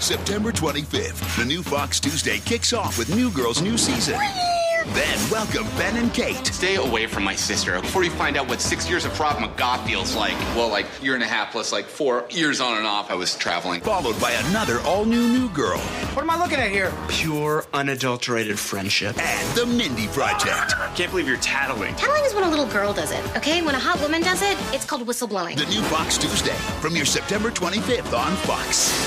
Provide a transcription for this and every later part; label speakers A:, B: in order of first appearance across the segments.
A: September 25th, the new Fox Tuesday kicks off with New Girl's new season. Then welcome Ben and Kate.
B: Stay away from my sister before you find out what six years of Krav Maga feels like. Well, like year and a half plus like four years on and off I was traveling.
A: Followed by another all new New Girl
C: What am I looking at here?
B: Pure, unadulterated friendship.
A: and The Mindy Project.
B: Can't believe you're tattling.
D: Tattling is when a little girl does it, okay? When a hot woman does it, it's called whistleblowing.
A: The new Fox Tuesday from your September 25th on Fox.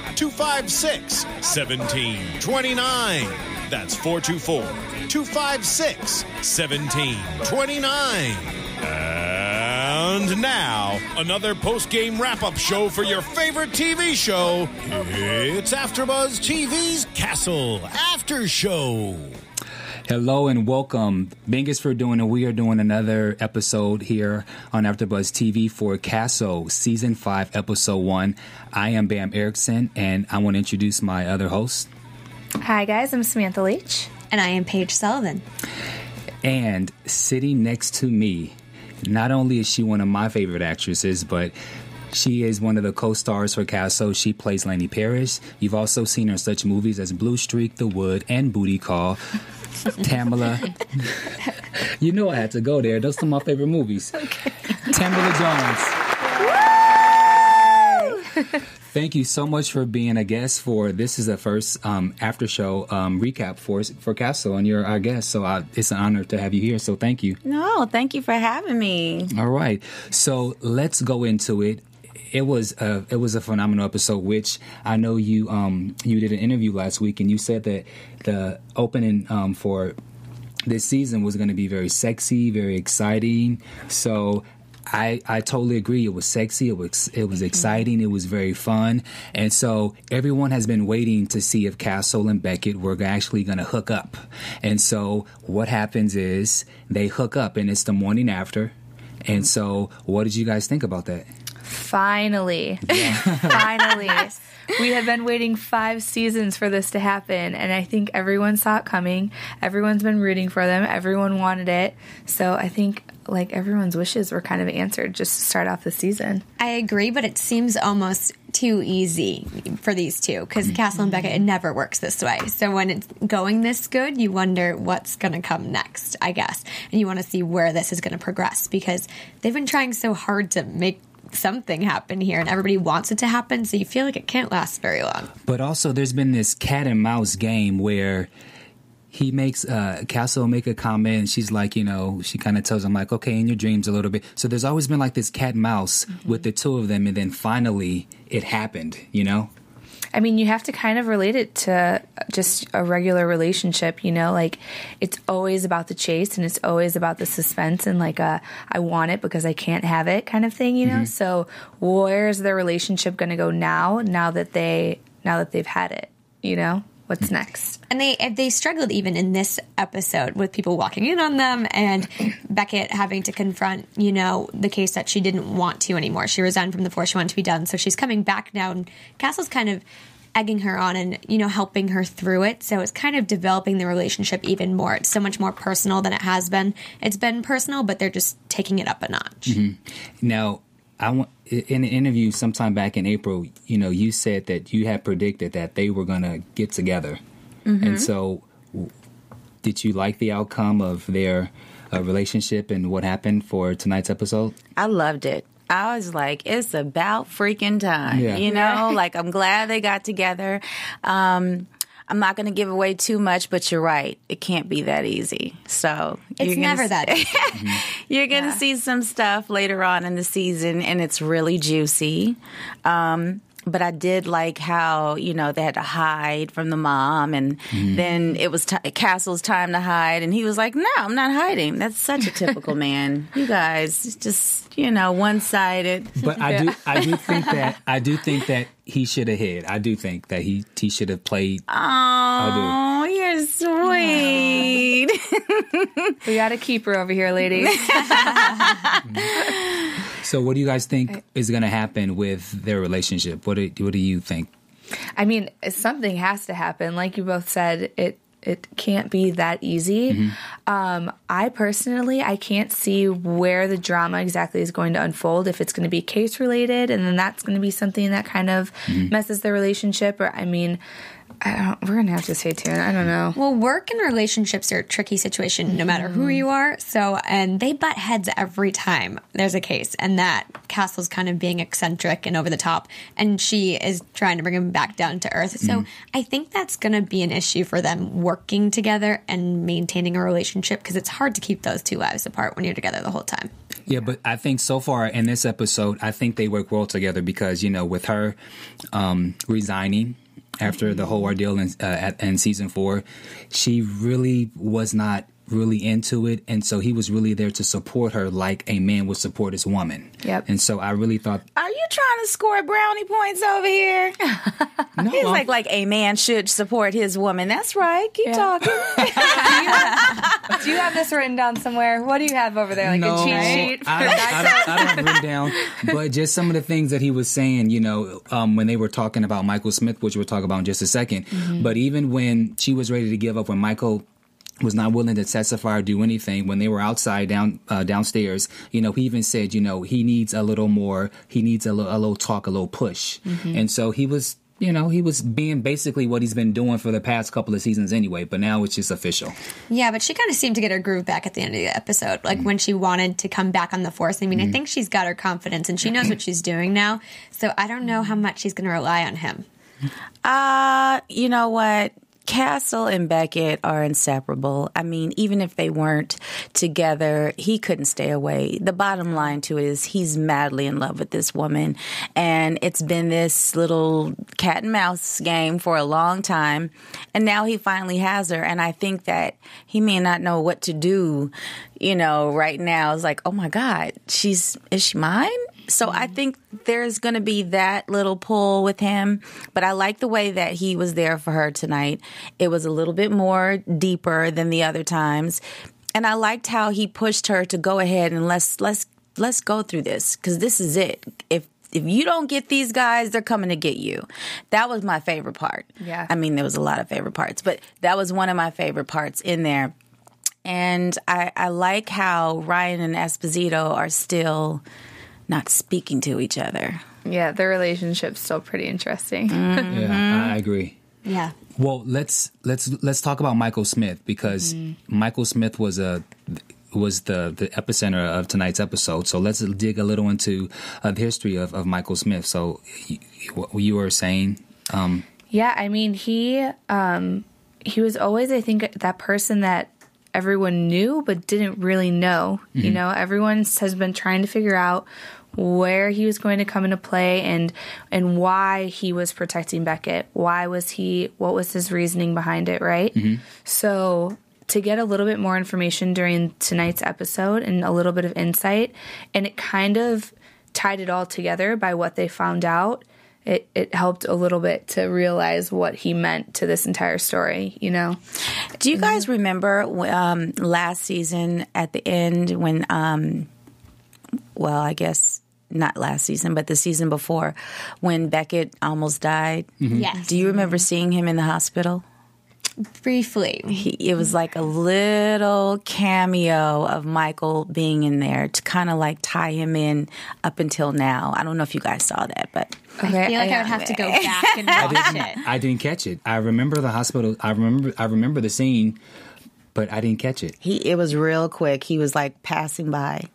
E: 256 1729. That's 424 256 1729. And now, another post game wrap up show for your favorite TV show. It's AfterBuzz TV's Castle After Show.
F: Hello and welcome. Bingus for doing it. We are doing another episode here on AfterBuzz TV for Castle Season 5, Episode 1. I am Bamm Ericsen, and I want to introduce my other host.
G: Hi, guys. I'm Samantha Leach.
H: And I am Paige Sullivan.
F: And sitting next to me, not only is she one of my favorite actresses, but she is one of the co-stars for Castle. She plays Lanie Parish. You've also seen her in such movies as Blue Streak, The Wood, and Booty Call. Tamala. you know I had to go there. Those are my favorite movies. Tamala Jones. Thank you so much for being a guest for this is the first um, after show um, recap for for Castle, and you're our guest, so I, it's an honor to have you here. So thank you.
H: No, thank you for having me.
F: All right, so let's go into it. It was a it was a phenomenal episode, which I know you um you did an interview last week, and you said that the opening um for this season was going to be very sexy, very exciting. So I, I totally agree. It was sexy. It was it was exciting. It was very fun, and so everyone has been waiting to see if Castle and Beckett were actually going to hook up. And so what happens is they hook up, and it's the morning after. And so, what did you guys think about that?
G: Finally. Finally. We have been waiting five seasons for this to happen, and I think everyone saw it coming. Everyone's been rooting for them. Everyone wanted it. So I think like everyone's wishes were kind of answered just to start off the season.
H: I agree, but it seems almost too easy for these two because Castle and Beckett, it never works this way. So when it's going this good, you wonder what's going to come next, I guess. And you want to see where this is going to progress because they've been trying so hard to make something happen here and everybody wants it to happen so you feel like it can't last very long
F: But also, there's been this cat and mouse game where he makes uh, Castle make a comment, and she's like, you know, she kind of tells him like, okay, in your dreams a little bit. So there's always been like this cat and mouse with the two of them, and then finally it happened. You know.
G: I mean, you have to kind of relate it to just a regular relationship, you know, like it's always about the chase and it's always about the suspense and like a I want it because I can't have it kind of thing, you know? Mm-hmm. So, where's their relationship going to go now now that they now that they've had it, you know? What's next?
H: and they they struggled even in this episode with people walking in on them and Beckett having to confront you know the case that she didn't want to anymore. She resigned from the force she wanted to be done, so she's coming back now. And Castle's kind of egging her on and you know helping her through it. So it's kind of developing the relationship even more. It's so much more personal than it has been. It's been personal, but they're just taking it up a notch. Mm-hmm.
F: Now, I want in an interview sometime back in April, you know, you said that you had predicted that they were going to get together, and so w- did you like the outcome of their uh, relationship and what happened for tonight's episode?
I: I loved it. I was like, it's about freaking time.
F: Yeah.
I: You know, like I'm glad they got together. Um, I'm not going to give away too much, but you're right. It can't be that easy. So
H: It's
I: you're gonna
H: never that easy.
I: You're going to see some stuff later on in the season, and it's really juicy. Um, but I did like how you know they had to hide from the mom, and
F: Mm-hmm.
I: then it was t- Castle's time to hide, and he was like, "No, I'm not hiding." That's such a typical man. You guys, just you know, one sided.
F: But I do, I do think that I do think that he should have hid. I do think that he he should have played.
I: Oh, you're sweet.
G: We got a keeper over here, ladies.
F: So, what do you guys think is going to happen with their relationship? What do, what do you think?
G: I mean, something has to happen. Like you both said, it it can't be that easy. Um, I personally, I can't see where the drama exactly is going to unfold. If it's going to be case related, and then that's going to be something that kind of messes the relationship. Or I mean, I don't, we're gonna have to stay tuned. I don't know.
H: Well, work and relationships are a tricky situation no matter who you are. So, and they butt heads every time there's a case, and that Castle's kind of being eccentric and over the top, and she is trying to bring him back down to earth. So, I think that's going to be an issue for them working together and maintaining a relationship because it's hard to keep those two lives apart when you're together the whole time.
F: Yeah, but I think so far in this episode, I think they work well together because you know, with her um, resigning after the whole ordeal in, uh, at, in season four, she really was not really into it, and so he was really there to support her like a man would support his woman.
G: Yep.
F: And so I really thought,
I: Are you trying to score brownie points over here?
F: no,
I: He's
F: I'm-
I: like, like a man should support his woman. That's right. Keep
G: Yeah.
I: talking.
G: Do you have this written down somewhere? What do you have over there? Like
F: no,
G: a cheat sheet?
F: I don't, I, don't, I don't have written down, but just some of the things that he was saying, you know, um, when they were talking about Michael Smith, which we'll talk about in just a 2nd
G: Mm-hmm.
F: But even when she was ready to give up, when Michael was not willing to testify or do anything when they were outside down uh, downstairs you know he even said you know he needs a little more he needs a, li- a little talk a little push
G: Mm-hmm.
F: and so he was you know he was being basically what he's been doing for the past couple of seasons anyway but now it's just official
H: Yeah, but she kind of seemed to get her groove back at the end of the episode, like when she wanted to come back on the force. I mean, I think she's got her confidence and she knows what she's doing now. So I don't know how much she's going to rely on him.
I: Uh, you know what? Castle and Beckett are inseparable. I mean, even if they weren't together, he couldn't stay away. The bottom line to it is he's madly in love with this woman. And it's been this little cat and mouse game for a long time. And now he finally has her. And I think that he may not know what to do, you know, right now. It's like, oh my God, she's, is she mine? So I mm-hmm. think there's going to be that little pull with him, but I like the way that he was there for her tonight. It was a little bit more deeper than the other times, and I liked how he pushed her to go ahead and let's let's let's go through this because this is it. If if you don't get these guys, they're coming to get you. That was my favorite part.
G: Yeah.
I: I mean, there was a lot of favorite parts, but that was one of my favorite parts in there. And I, I like how Ryan and Esposito are still not speaking to each other.
G: Yeah, the relationship's still pretty interesting.
F: yeah I, I agree
H: Yeah.
F: Well, let's let's let's talk about Michael Smith because Michael Smith was a was the the epicenter of tonight's episode. So let's dig a little into uh, the history of, of Michael Smith. So you, what you were saying, um,
G: Yeah, I mean he um he was always I think that person that everyone knew but didn't really know. You know, everyone has been trying to figure out where he was going to come into play and and why he was protecting Beckett. Why was he what was his reasoning behind it, right? So to get a little bit more information during tonight's episode and a little bit of insight and it kind of tied it all together by what they found out it, it helped a little bit to realize what he meant to this entire story, you know?
I: Do you guys remember um, last season at the end when, um, well, I guess not last season, but the season before when Beckett almost died? Mm-hmm.
H: Yes.
I: Do you remember seeing him in the hospital?
H: Briefly.
I: He, it was like a little cameo of Michael being in there to kind of like tie him in up until now. I don't know if you guys saw that, but
H: I feel like I would have to go back and
F: I
H: watch
F: didn't
H: it.
F: I didn't catch it. I remember the hospital. I remember I remember the scene, but I didn't catch it.
I: he it was real quick. He was like passing by.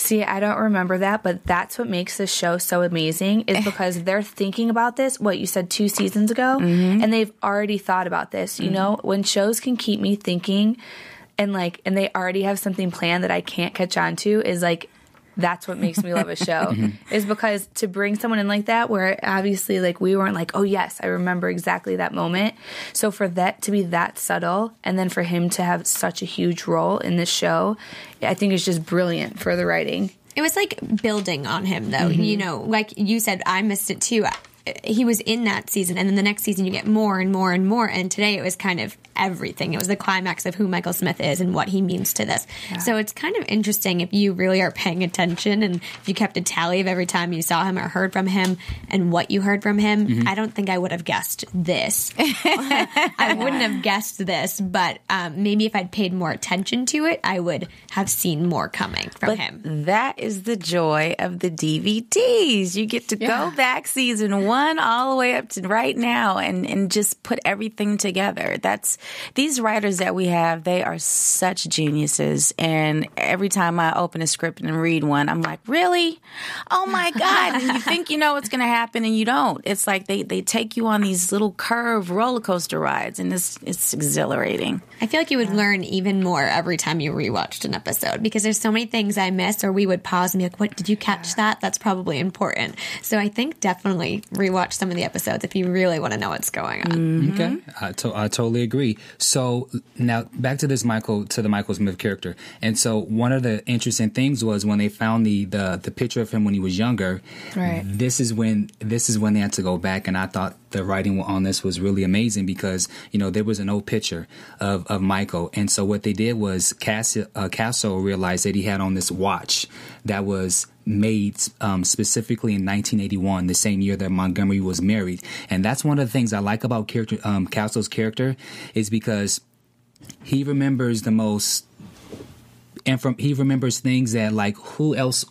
G: See, I don't remember that, but that's what makes this show so amazing is because they're thinking about this, what you said two seasons ago, mm-hmm. and they've already thought about this. You mm-hmm. know, when shows can keep me thinking and like, and they already have something planned that I can't catch on to is like, that's what makes me love a show
F: Mm-hmm.
G: is because to bring someone in like that where obviously like we weren't like oh yes i remember exactly that moment so for that to be that subtle and then for him to have such a huge role in this show i think is just brilliant for the writing
H: It was like building on him, though.
G: Mhm.
H: You know, like you said, I missed it too. He was in that season, and then the next season you get more and more and more. And today it was kind of everything. It was the climax of who Michael Smith is and what he means to this. So it's kind of interesting if you really are paying attention and if you kept a tally of every time you saw him or heard from him and what you heard from him.
G: Mm-hmm.
I: Mhm.
H: I don't think I would have guessed this. I wouldn't have guessed this, but um, maybe if I'd paid more attention to it, I would have seen more coming from
I: But
H: him.
I: That is the joy of the DVDs. You get to go back season one all the way up to right now and, and just put everything together. That's these writers that we have, they are such geniuses. And every time I open a script and read one, I'm like, really? Oh my God. and you think you know what's going to happen and you don't. It's like they, they take you on these little curved roller coaster rides and it's, it's exhilarating.
H: I feel like you would learn even more every time you rewatched an episode because there's so many things I missed, or we would pause and be like, "What did you catch that? That's probably important." So I think definitely rewatch some of the episodes if you really want to know what's going on.
F: Okay, I, to- I totally agree. So now back to this Michael to the Michael Smith character, and so one of the interesting things was when they found the the, the picture of him when he was younger.
G: Right.
F: This is when this is when they had to go back, and I thought the writing on this was really amazing because you know there was an old picture of, of Michael, and so what they did was Cass, uh, Castle realized that he had on this watch that was made um, specifically in 1981, the same year that Montgomery was married, and that's one of the things I like about character um, Castle's character is because he remembers the most, and from he remembers things that like who else.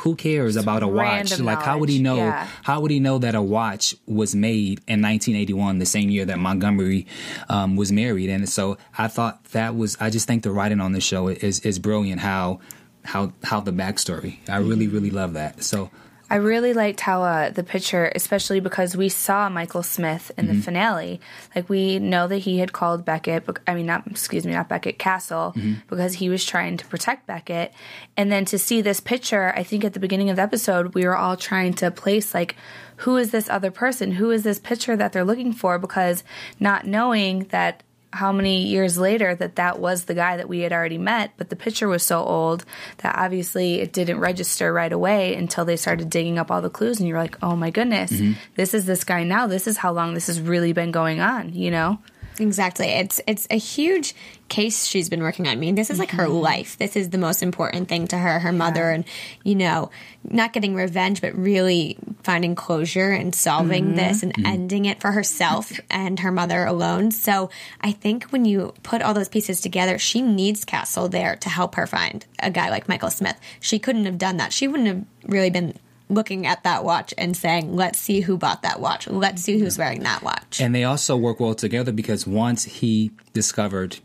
F: who- cares about a watch?
G: random
F: Like, how would he know?
G: yeah.
F: How would he know that a watch was made in 1981, the same year that Montgomery um, was married? And so I thought that was. I just think the writing on the show is is brilliant. How how how the backstory. I really really love that. So
G: I really liked how uh, the picture, especially because we saw Michael Smith in the
F: Mhm.
G: finale. Like we know that he had called Beckett. bec- I mean, not excuse me, not Beckett Castle,
F: Mhm.
G: because he was trying to protect Beckett. And then to see this picture, I think at the beginning of the episode, we were all trying to place like, who is this other person? Who is this picture that they're looking for? Because not knowing that how many years later that that was the guy that we had already met but the picture was so old that obviously it didn't register right away until they started digging up all the clues and you're like oh my goodness
H: Mhm.
G: this is this guy now this is how long this has really been going on you know
H: Exactly. It's it's a huge case she's been working on. I mean, this is like her
G: Mhm.
H: life. This is the most important thing to her, her mother, and you know, not getting revenge, but really finding closure and solving
G: Mhm.
H: this and
G: Mhm.
H: ending it for herself and her mother alone. So I think when you put all those pieces together, she needs Castle there to help her find a guy like Michael Smith. She couldn't have done that. She wouldn't have really been looking at that watch and saying, "Let's see who bought that watch. Let's see who's wearing that watch."
F: And they also work well together because once he discovered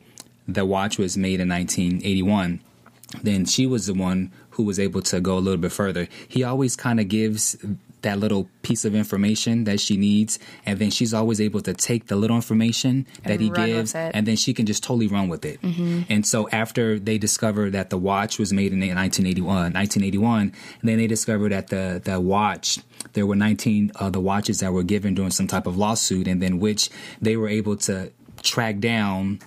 F: the watch was made in 1981, then she was the one who was able to go a little bit further. He always kind of gives that little piece of information that she needs, and then she's always able to take the little information that
G: And
F: he gives, and then she can just totally run with it.
G: Mhm.
F: And so after they discovered that the watch was made in 1981, 1981, and then they discovered that the the watch there were 19 uh, the watches that were given during some type of lawsuit, and then which they were able to track down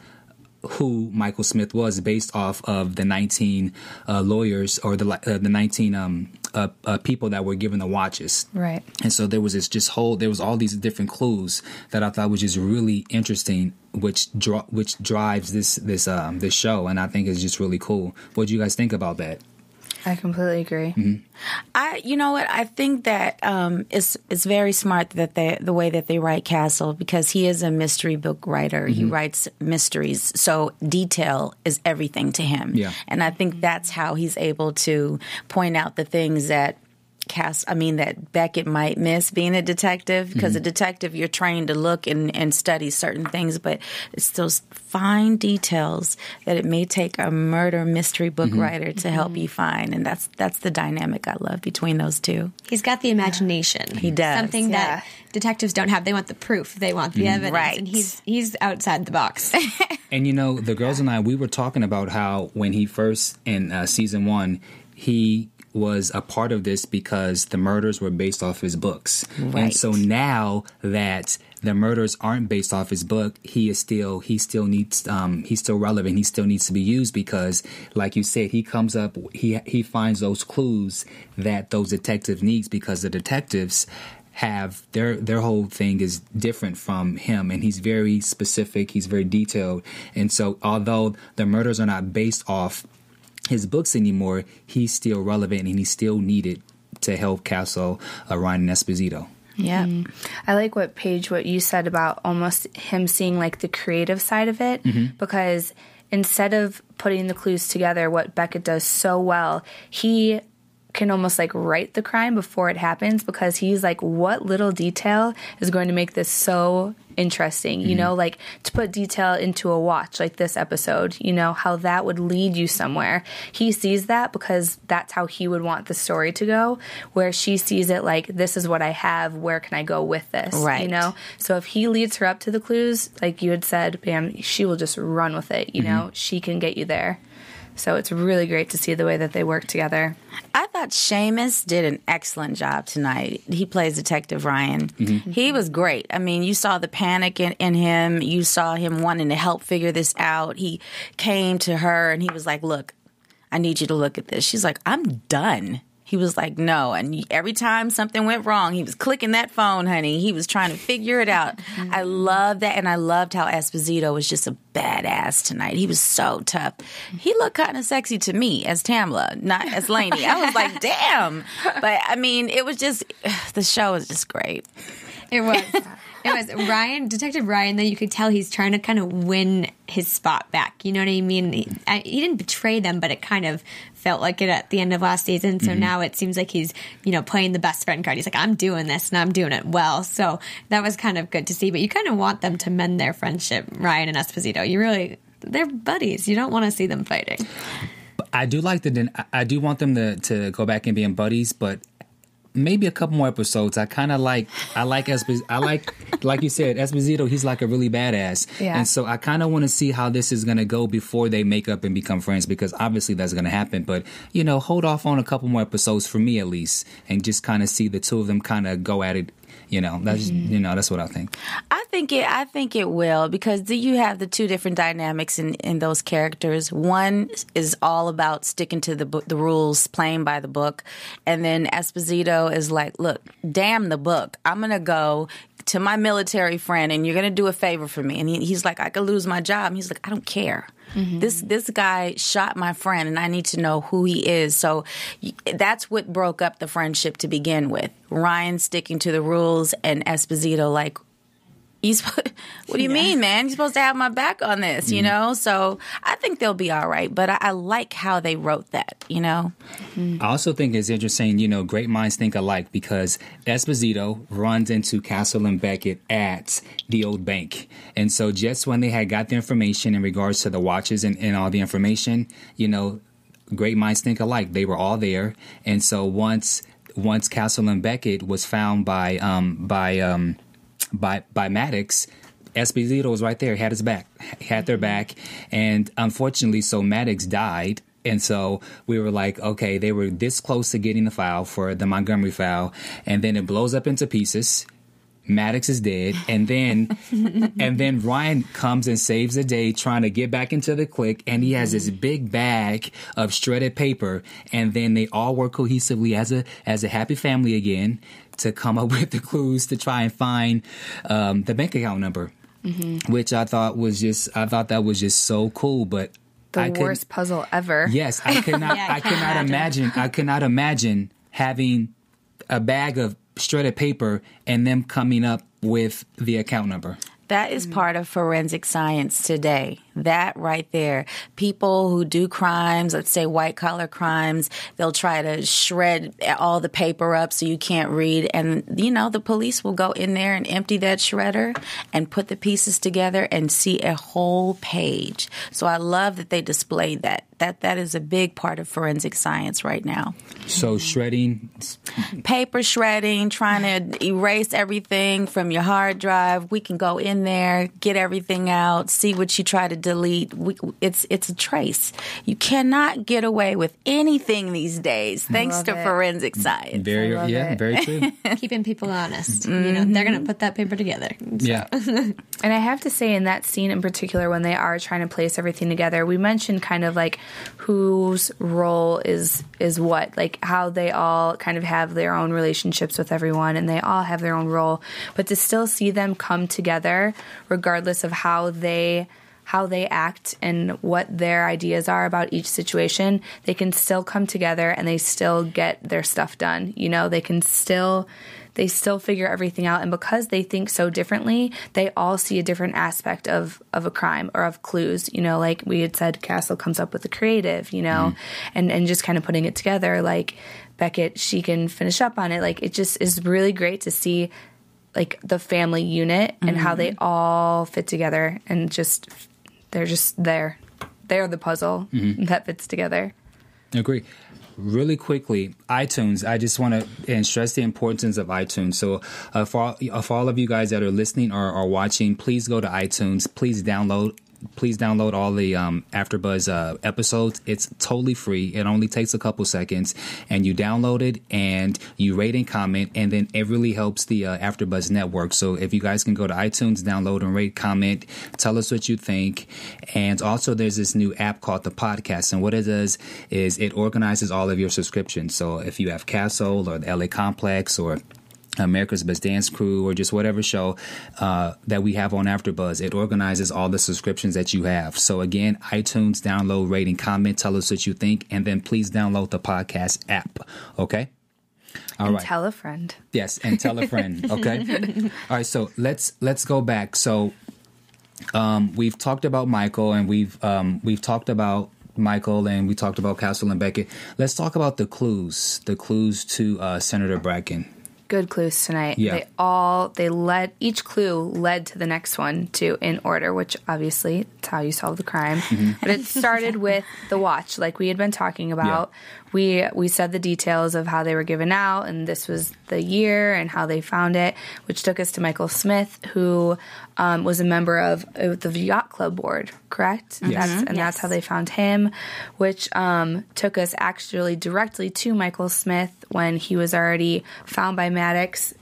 F: who Michael Smith was based off of the 19 uh, lawyers or the uh, the 19 um, uh, uh, people that were given the watches.
G: right
F: And so there was this just whole there was all these different clues that I thought was just really interesting, which draw which drives this this um this show, and I think is just really cool. What do you guys think about that?
G: I completely agree
F: Mm-hmm.
I: I, you know what? I think that um, it's it's very smart that they the way that they write Castle because he is a mystery book writer. He
F: Mhm.
I: writes mysteries, so detail is everything to him.
F: Yeah.
I: and I think that's how he's able to point out the things that. Cass, I mean that Beckett might miss being a detective because a
F: Mhm.
I: detective you're trained to look and, and study certain things, but it's those fine details that it may take a murder mystery book
F: Mhm.
I: writer to help you find, and that's that's the dynamic I love between those two.
H: He's got the imagination.
I: He does.
H: Something that detectives don't have. They want the proof. They want the
F: Mhm.
H: evidence.
I: Right.
H: And he's he's outside the box.
F: And you know, the girls and I, we were talking about how when he first in uh, season one, he was a part of this because the murders were based off his books.
I: Right.
F: And so now that the murders aren't based off his book, he is still he still needs um he's still relevant. He still needs to be used because like you said, he comes up he he finds those clues that those detectives needs because the detectives have their their whole thing is different from him and he's very specific he's very detailed and so although the murders are not based off his books anymore he's still relevant and he's still needed to help castle uh, ryan and esposito.
I: Yeah.
G: I like what Paige, what you said about almost him seeing like the creative side of it, because instead of putting the clues together, what Beckett does so well, he can almost like write the crime before it happens because he's like, what little detail is going to make this so interesting? You mm-hmm. know, like to put detail into a watch, like this episode, you know, how that would lead you somewhere. He sees that because that's how he would want the story to go, where she sees it like, this is what I have, where can I go with this?
I: Right.
G: You know? So if he leads her up to the clues, like you had said, Bamm, she will just run with it, you mm-hmm. know? She can get you there. So it's really great to see the way that they work together.
I: I thought Seamus did an excellent job tonight. He plays Detective Ryan. Mm-hmm. He was great. I mean, you saw the panic in, in him. You saw him wanting to help figure this out. He came to her and he was like, Look, I need you to look at this. She's like, I'm done. He was like, no. And every time something went wrong, he was clicking that phone, honey. He was trying to figure it out. I love that. And I loved how Esposito was just a badass tonight. He was so tough. He looked kind of sexy to me as Tamala, not as Lanie. I was like, damn. But I mean, it was just, the show was just great.
H: It was. It was Ryan, Detective Ryan. Though you could tell he's trying to kind of win his spot back. You know what I mean? He, I, he didn't betray them, but it kind of felt like it at the end of last season. So mm-hmm. now it seems like he's you know playing the best friend card. He's like, I'm doing this and I'm doing it well. So that was kind of good to see. But you kind of want them to mend their friendship, Ryan and Esposito. You really, they're buddies. You don't want to see them fighting.
F: I do like the. I- I do want them to to go back and being buddies, but maybe a couple more episodes. I kind of like. I like Esposito. I like, like you said, Esposito. He's like a really badass,
G: Yeah.
F: and so I kind of want to see how this is going to go before they make up and become friends, because obviously that's going to happen. But you know, hold off on a couple more episodes for me at least, and just kind of see the two of them kind of go at it. You know, that's mm-hmm. you know that's what I think.
I: I think it. I think it will because do you have the two different dynamics in, in those characters? One is all about sticking to the book, the rules, playing by the book, and then Esposito is like, "Look, damn the book. I'm gonna go." To my military friend, and you're gonna do a favor for me. And he, he's like, I could lose my job. And he's like, I don't care. Mm-hmm. This this guy shot my friend, and I need to know who he is. So that's what broke up the friendship to begin with. Ryan sticking to the rules, and Esposito like, you sp- what do you mean, man? You're supposed to have my back on this, you know? So I think they'll be all right, but I, I like how they wrote that, you know?
F: I also think it's interesting, you know, great minds think alike because Esposito runs into Castle and Beckett at the old bank. And so just when they had got the information in regards to the watches and, and all the information, you know, great minds think alike. They were all there. And so once once Castle and Beckett was found by um by um by by Maddox, Esposito was right there, had his back, had their mm-hmm. back, and unfortunately, so Maddox died. And so we were like, okay, they were this close to getting the file for the Montgomery file, and then it blows up into pieces. Maddox is dead, and then and then Ryan comes and saves the day trying to get back into the clique, and he has this mm-hmm. big bag of shredded paper, and then they all work cohesively as a as a happy family again to come up with the clues to try and find um, the bank account number, which I thought was just I thought that was just so cool, but
G: The
F: I couldn't-
G: worst puzzle ever.
F: Yes, I cannot.
H: Yeah, I
F: I cannot imagine. I cannot imagine having a bag of shredded paper and them coming up with the account number.
I: That is part of forensic science today. That right there. People who do crimes, let's say white collar crimes, they'll try to shred all the paper up so you can't read. And, you know, the police will go in there and empty that shredder and put the pieces together and see a whole page. So I love that they displayed that. That that is a big part of forensic science right now.
F: So shredding,
I: Paper shredding, trying to erase everything from your hard drive. We can go in there, get everything out, see what you try to delete. We, it's it's a trace. You cannot get away with anything these days, thanks to
G: it.
I: forensic science.
F: Very, yeah,
G: it.
F: very true.
H: Keeping people honest. You know, mm-hmm. they're going to put that paper together.
F: yeah.
G: And I have to say, in that scene in particular, when they are trying to place everything together, we mentioned kind of like whose role is is what, like how they all kind of have their own relationships with everyone, and they all have their own role. But to still see them come together, regardless of how they how they act and what their ideas are about each situation, they can still come together and they still get their stuff done. You know, they can still they still figure everything out and because they think so differently, they all see a different aspect of of a crime or of clues. You know, like we had said Castle comes up with the creative, you know, mm-hmm. and and just kind of putting it together like Beckett she can finish up on it. Like it just is really great to see like the family unit and how they mm-hmm. all fit together and just they're just there. They're the puzzle that fits together.
F: Agree. Really quickly, iTunes. I just want to and stress the importance of iTunes. So, uh, for, all, uh, for all of you guys that are listening or, or watching, please go to iTunes. Please download. Please download all the um, AfterBuzz uh, episodes. It's totally free. It only takes a couple seconds, and you download it and you rate and comment, and then it really helps the uh, AfterBuzz network. So if you guys can go to iTunes, download and rate, comment, tell us what you think, and also there's this new app called the Podcast, and what it does is it organizes all of your subscriptions. So if you have Castle or the LA Complex or America's Best Dance Crew or just whatever show uh, that we have on AfterBuzz. It organizes all the subscriptions that you have. So again, iTunes, download, rate, and comment. Tell us what you think, and then please download the podcast app. Okay. All
G: and
F: right.
G: tell a friend.
F: Yes, and tell a friend. Okay. All right. So let's let's go back. So um, we've talked about Michael, and we've um, we've talked about Michael, and we talked about Castle and Beckett. Let's talk about the clues. The clues to uh, Senator Bracken.
G: Good clues tonight.
F: Yeah.
G: They all they led each clue led to the next one too in order, which obviously it's how you solve the crime.
F: Mm-hmm.
G: But it started with the watch, like we had been talking about. We we said the details of how they were given out, and this was the year and how they found it, which took us to Michael Smith, who um, was a member of uh, the yacht club board, correct? And
F: Yes.
G: that's, and that's how they found him, which um, took us actually directly to Michael Smith when he was already found by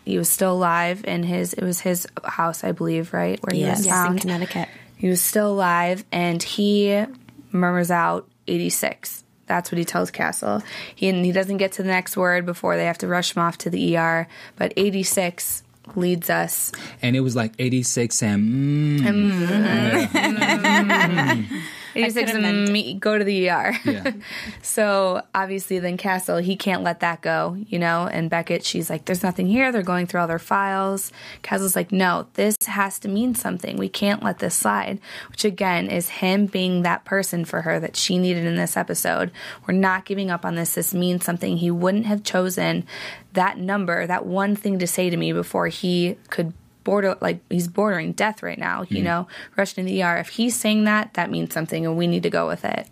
G: he was still alive in his it was his house, I believe, right where
I: yes.
G: he was
H: yes,
G: found in
H: Connecticut.
G: He was still alive, and he murmurs out eighty six. That's what he tells Castle. He and he doesn't get to the next word before they have to rush him off to the ER. But eighty six leads us,
F: and it was like eighty six and. Mm,
G: mm-hmm.
H: yeah. mm-hmm.
G: 86 and go to the ER.
F: Yeah.
G: so obviously, then Castle, he can't let that go, you know? And Beckett, she's like, there's nothing here. They're going through all their files. Castle's like, no, this has to mean something. We can't let this slide, which again is him being that person for her that she needed in this episode. We're not giving up on this. This means something. He wouldn't have chosen that number, that one thing to say to me before he could border like he's bordering death right now you know rushing to the er if he's saying that that means something and we need to go with it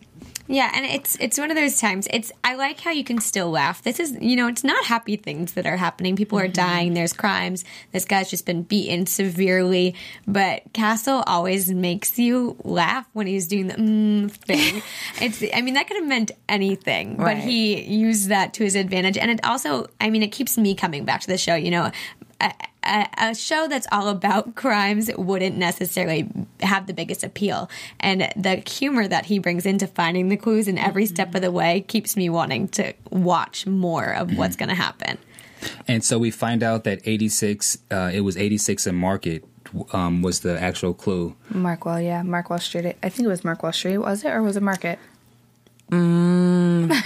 H: Yeah, and it's it's one of those times. It's I like how you can still laugh. This is you know it's not happy things that are happening. People are dying. There's crimes. This guy's just been beaten severely. But Castle always makes you laugh when he's doing the mm thing. it's I mean that could have meant anything, but he used that to his advantage. And it also I mean it keeps me coming back to the show. You know. A, a, a show that's all about crimes wouldn't necessarily have the biggest appeal. And the humor that he brings into finding the clues in every step of the way keeps me wanting to watch more of what's going to happen.
F: And so we find out that 86, uh, it was 86 in Market um, was the actual clue.
G: Markwell, yeah, Markwell Street. I think it was Markwell Street, was it, or was it Market? Mm.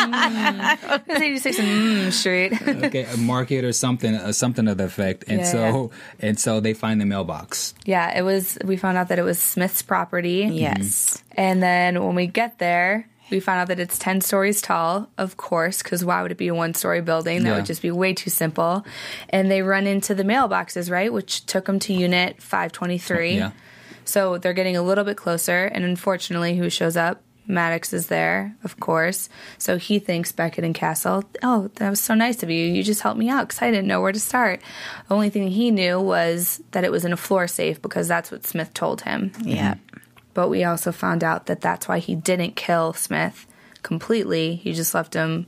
G: It was 86 and mm, Street.
F: okay, a market or something, uh, something of the effect. And
G: Yeah,
F: so, and so they find the mailbox.
G: yeah, it was. We found out that it was Smith's property.
I: Yes.
G: And then when we get there, we found out that it's 10 stories tall, of course, because why would it be a one story building? That
F: Yeah.
G: would just be way too simple. And they run into the mailboxes, right? Which took them to unit 523.
F: Yeah.
G: So they're getting a little bit closer. And unfortunately, who shows up? Maddox is there, of course. So he thanks Beckett and Castle. Oh, that was so nice of you. You just helped me out because I didn't know where to start. The only thing he knew was that it was in a floor safe because that's what Smith told him.
I: Yeah.
G: But we also found out that that's why he didn't kill Smith completely. He just left him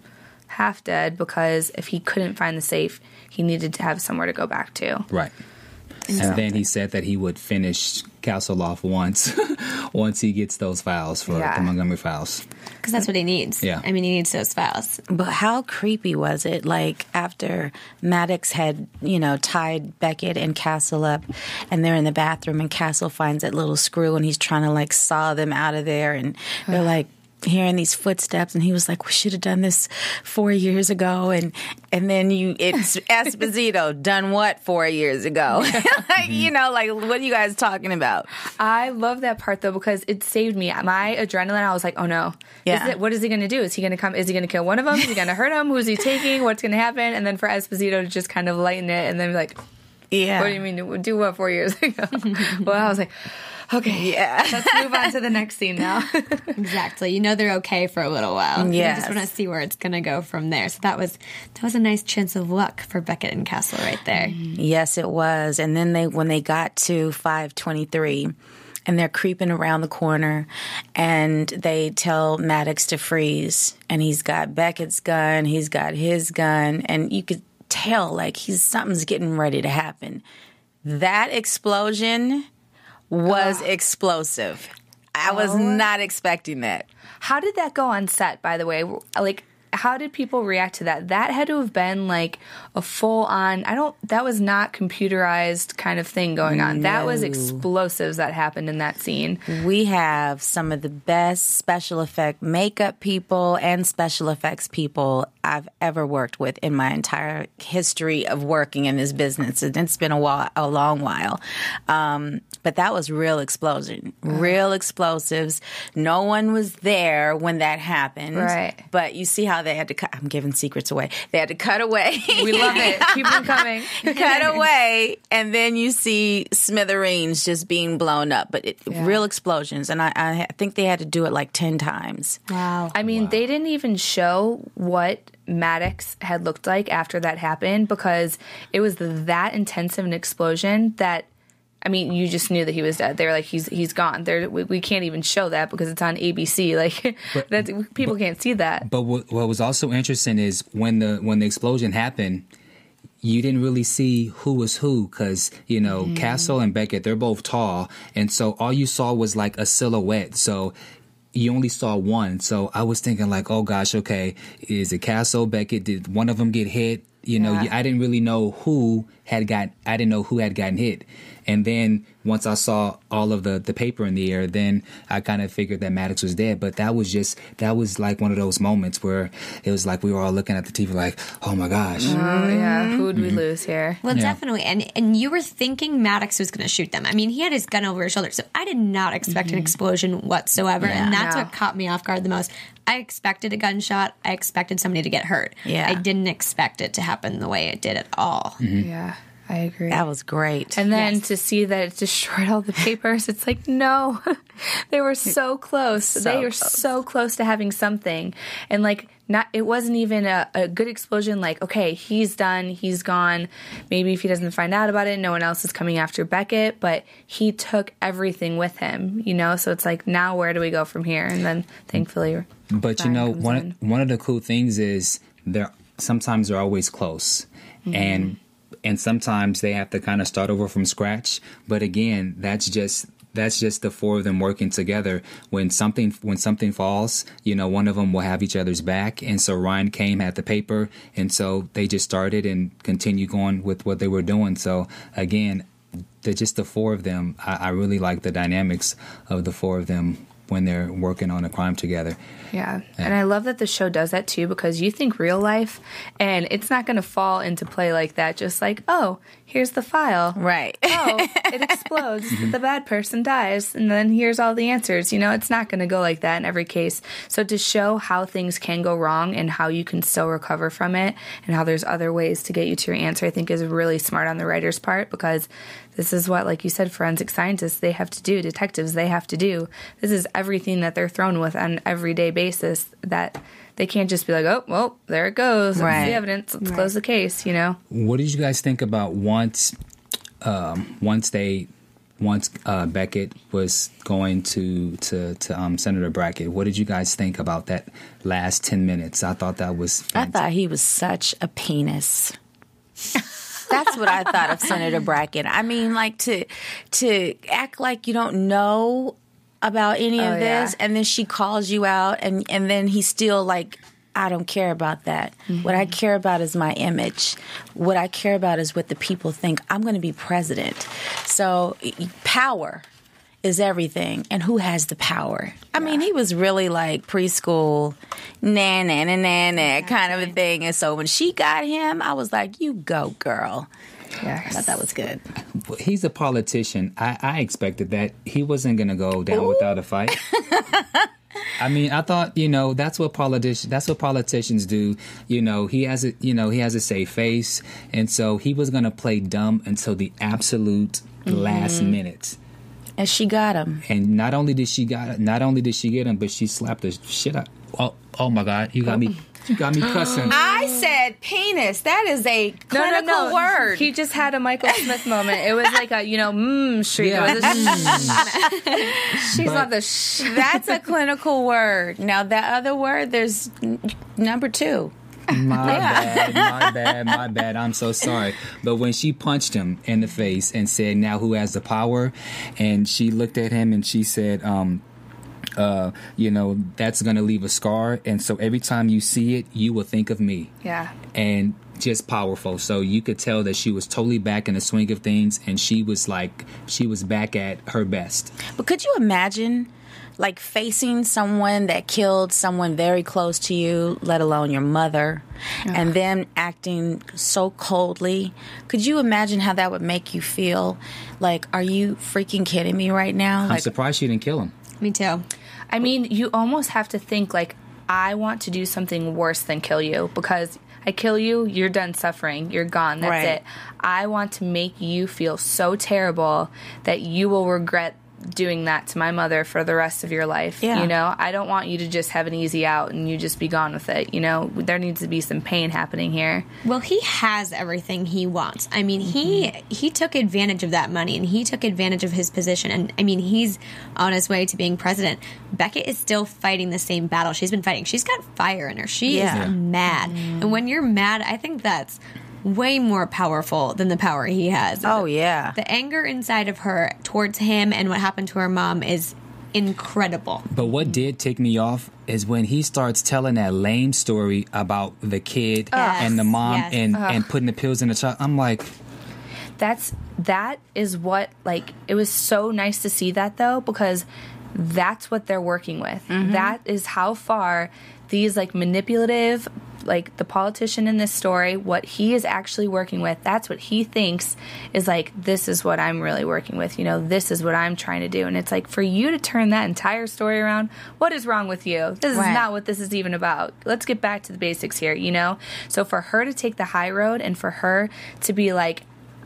G: half dead because if he couldn't find the safe, he needed to have somewhere to go back to.
F: Right. And then he said that he would finish Castle off once, once he gets those files for
G: Yeah.
F: the Montgomery files.
H: Because that's what he needs.
F: Yeah.
H: I mean, he needs those files.
I: But how creepy was it? Like after Maddox had, you know, tied Beckett and Castle up, and they're in the bathroom, and Castle finds that little screw, and he's trying to like saw them out of there, and they're like hearing these footsteps, and he was like, "We should have done this four years ago," and and then you, it's Esposito done what four years ago? like, you know, like what are you guys talking about?
G: I love that part though because it saved me. My adrenaline, I was like, oh no.
I: Yeah.
G: Is it, what is he going to do? Is he going to come? Is he going to kill one of them? Is he going to hurt him? Who's he taking? What's going to happen? And then for Esposito to just kind of lighten it and then be like,
I: Yeah.
G: what do you mean? Do what four years ago? well, I was like, okay,
I: Yeah.
G: let's move on to the next scene now.
H: Exactly. You know they're okay for a little while.
I: Yeah.
H: Just want to see where it's going to go from there. So that was that was a nice chance of luck for Beckett and Castle right there. Mm-hmm.
I: Yes, it was. And then they when they got to 523 and they're creeping around the corner and they tell Maddox to freeze and he's got Beckett's gun, he's got his gun and you could tell like he's something's getting ready to happen. That explosion was explosive. I was not expecting that.
G: How did that go on set, by the way? Like, how did people react to that? That had to have been like a full on, I don't, that was not computerized kind of thing going on. That was explosives that happened in that scene.
I: We have some of the best special effect makeup people and special effects people I've ever worked with in my entire history of working in this business. And it's been a while, a long while. Um, but that was real explosion, uh-huh. real explosives. No one was there when that happened.
G: Right.
I: But you see how they had to cut. I'm giving secrets away. They had to cut away.
G: We love it. Keep them coming.
I: cut away, and then you see smithereens just being blown up, but it, real explosions. And I, I think they had to do it like ten times.
H: Wow.
G: I mean, they didn't even show what Maddox had looked like after that happened because it was that intense of an explosion that. I mean, you just knew that he was dead. They were like, "He's he's gone." There, we, we can't even show that because it's on ABC. Like, that people can't see that.
F: But what, what was also interesting is when the when the explosion happened, you didn't really see who was who because you know mm. Castle and Beckett they're both tall, and so all you saw was like a silhouette. So you only saw one. So I was thinking like, oh gosh, okay, is it Castle Beckett? Did one of them get hit? You know,
G: Yeah.
F: I didn't really know who had got. I didn't know who had gotten hit. And then once I saw all of the, the paper in the air, then I kind of figured that Maddox was dead. But that was just that was like one of those moments where it was like we were all looking at the TV like, oh my gosh.
G: Oh yeah, mm-hmm. who would we mm-hmm. lose here?
H: Well,
F: Yeah.
H: definitely. And and you were thinking Maddox was going to shoot them. I mean, he had his gun over his shoulder. So I did not expect an mm-hmm. explosion whatsoever. And that's
G: No.
H: what caught me off guard the most. I expected a gunshot. I expected somebody to get hurt.
I: Yeah.
H: I didn't expect it to happen the way it did at all.
G: Yeah, I agree.
I: That was great.
G: And then
H: Yes.
G: to see that it destroyed all the papers, it's like, no, they were so close. they were
I: close.
G: so close to having something. And like, not, it wasn't even a, a good explosion. Like, okay, he's done, he's gone. Maybe if he doesn't find out about it, no one else is coming after Beckett, but he took everything with him, you know? So it's like, now where do we go from here? And then thankfully,
F: But you know,
G: comes
F: one
G: in.
F: one of the cool things is they're sometimes they're always close,
G: Mm-hmm.
F: and and sometimes they have to kind of start over from scratch. But again, that's just that's just the four of them working together. When something when something falls, you know, one of them will have each other's back, and so Ryan came had the paper, and so they just started and continued going with what they were doing. So again. The, just the four of them, I, I really like the dynamics of the four of them when they're working on a crime together.
G: Yeah. And I love that the show does that too because you think real life and it's not going to fall into play like that. Just like, oh, here's the file.
I: Right.
G: Oh, it explodes. Mm-hmm. the bad person dies. And then here's all the answers. You know, it's not going to go like that in every case. So to show how things can go wrong and how you can still recover from it and how there's other ways to get you to your answer, I think is really smart on the writer's part because this is what, like you said, forensic scientists, they have to do, detectives, they have to do. This is everything that they're thrown with on an everyday basis that they can't just be like, oh, well, there it goes. That's
I: Right.
G: the evidence. Let's close the case, you know?
F: What did you guys think about once, um, once they, once uh, Beckett was going to to to um, Senator Bracken? What did you guys think about that last ten minutes? I thought that was.
I: I thought he was such a penis. That's what I thought of Senator Bracken. I mean, like to to act like you don't know about any
G: Oh,
I: of
G: yeah.
I: this, and then she calls you out, and and then he's still like, I don't care about that. What I mm-hmm. care about is my image. What I care about is what the people think. I'm going to be president. So power is everything, and who has the power? I mean, he was really like preschool, na na na na na kind of a thing. And so when she got him, I was like, "You go, girl."
G: Yeah.
I: I thought that was good.
F: He's a politician. I, I expected that he wasn't going to go down without a fight. I mean, I thought you know that's what politicians that's what politicians do. You know, he has a you know he has a safe face, and so he was going to play dumb until the absolute last mm-hmm. minute.
I: And she got him.
F: And not only did she got not only did she get him, but she slapped the shit out. Oh, oh my God! You got me. You got me cussing.
I: I said penis. That is a clinical
G: no, no.
I: word.
G: He just had a Michael Smith moment. It was like a, you know, mmm street.
F: Yeah.
G: Was a sh- She's
F: But-
G: not the sh.
I: That's a clinical word. Now that other word, there's n- number two.
F: My bad, my bad, my bad. I'm so sorry. But when she punched him in the face and said, "Now who has the power?" and she looked at him and she said, um, uh, "You know that's gonna leave a scar, and so every time you see it, you will think of me."
G: Yeah.
F: and just powerful. So you could tell that she was totally back in the swing of things, and she was like, she was back at her best.
I: But could you imagine, like, facing someone that killed someone very close to you, let alone your mother, and then acting so coldly? Could you imagine how that would make you feel? Like, are you freaking kidding me right now?
F: I'm
I: Like,
F: surprised she didn't kill him.
H: Me too.
G: I mean, you almost have to think like, I want to do something worse than kill you because I kill you, you're done suffering, you're gone, that's
I: Right.
G: it. I want to make you feel so terrible that you will regret doing that to my mother for the rest of your life.
I: Yeah.
G: You know, I don't want you to just have an easy out and you just be gone with it. You know, there needs to be some pain happening here.
H: Well, he has everything he wants. I mean, he mm-hmm. he took advantage of that money and he took advantage of his position. And I mean, he's on his way to being president. Beckett is still fighting the same battle she's been fighting. She's got fire in her. She
I: Yeah.
H: is mad. And mm-hmm. when you're mad, I think that's way more powerful than the power he has.
I: oh, yeah.
H: The anger inside of her towards him and what happened to her mom is incredible.
F: But what did tick me off is when he starts telling that lame story about the kid and the mom
H: Yes.
F: and, and putting the pills in the child. I'm like,
G: that's that is what like it was so nice to see that though because that's what they're working with mm-hmm. That is how far these like manipulative like the politician in this story what he is actually working with that's what he thinks is like this is what i'm really working with you know this is what i'm trying to do. And it's like for you to turn that entire story around what is wrong with you? This
I: Right.
G: is not what this is even about. Let's get back to the basics here you know? So for her to take the high road and for her to be like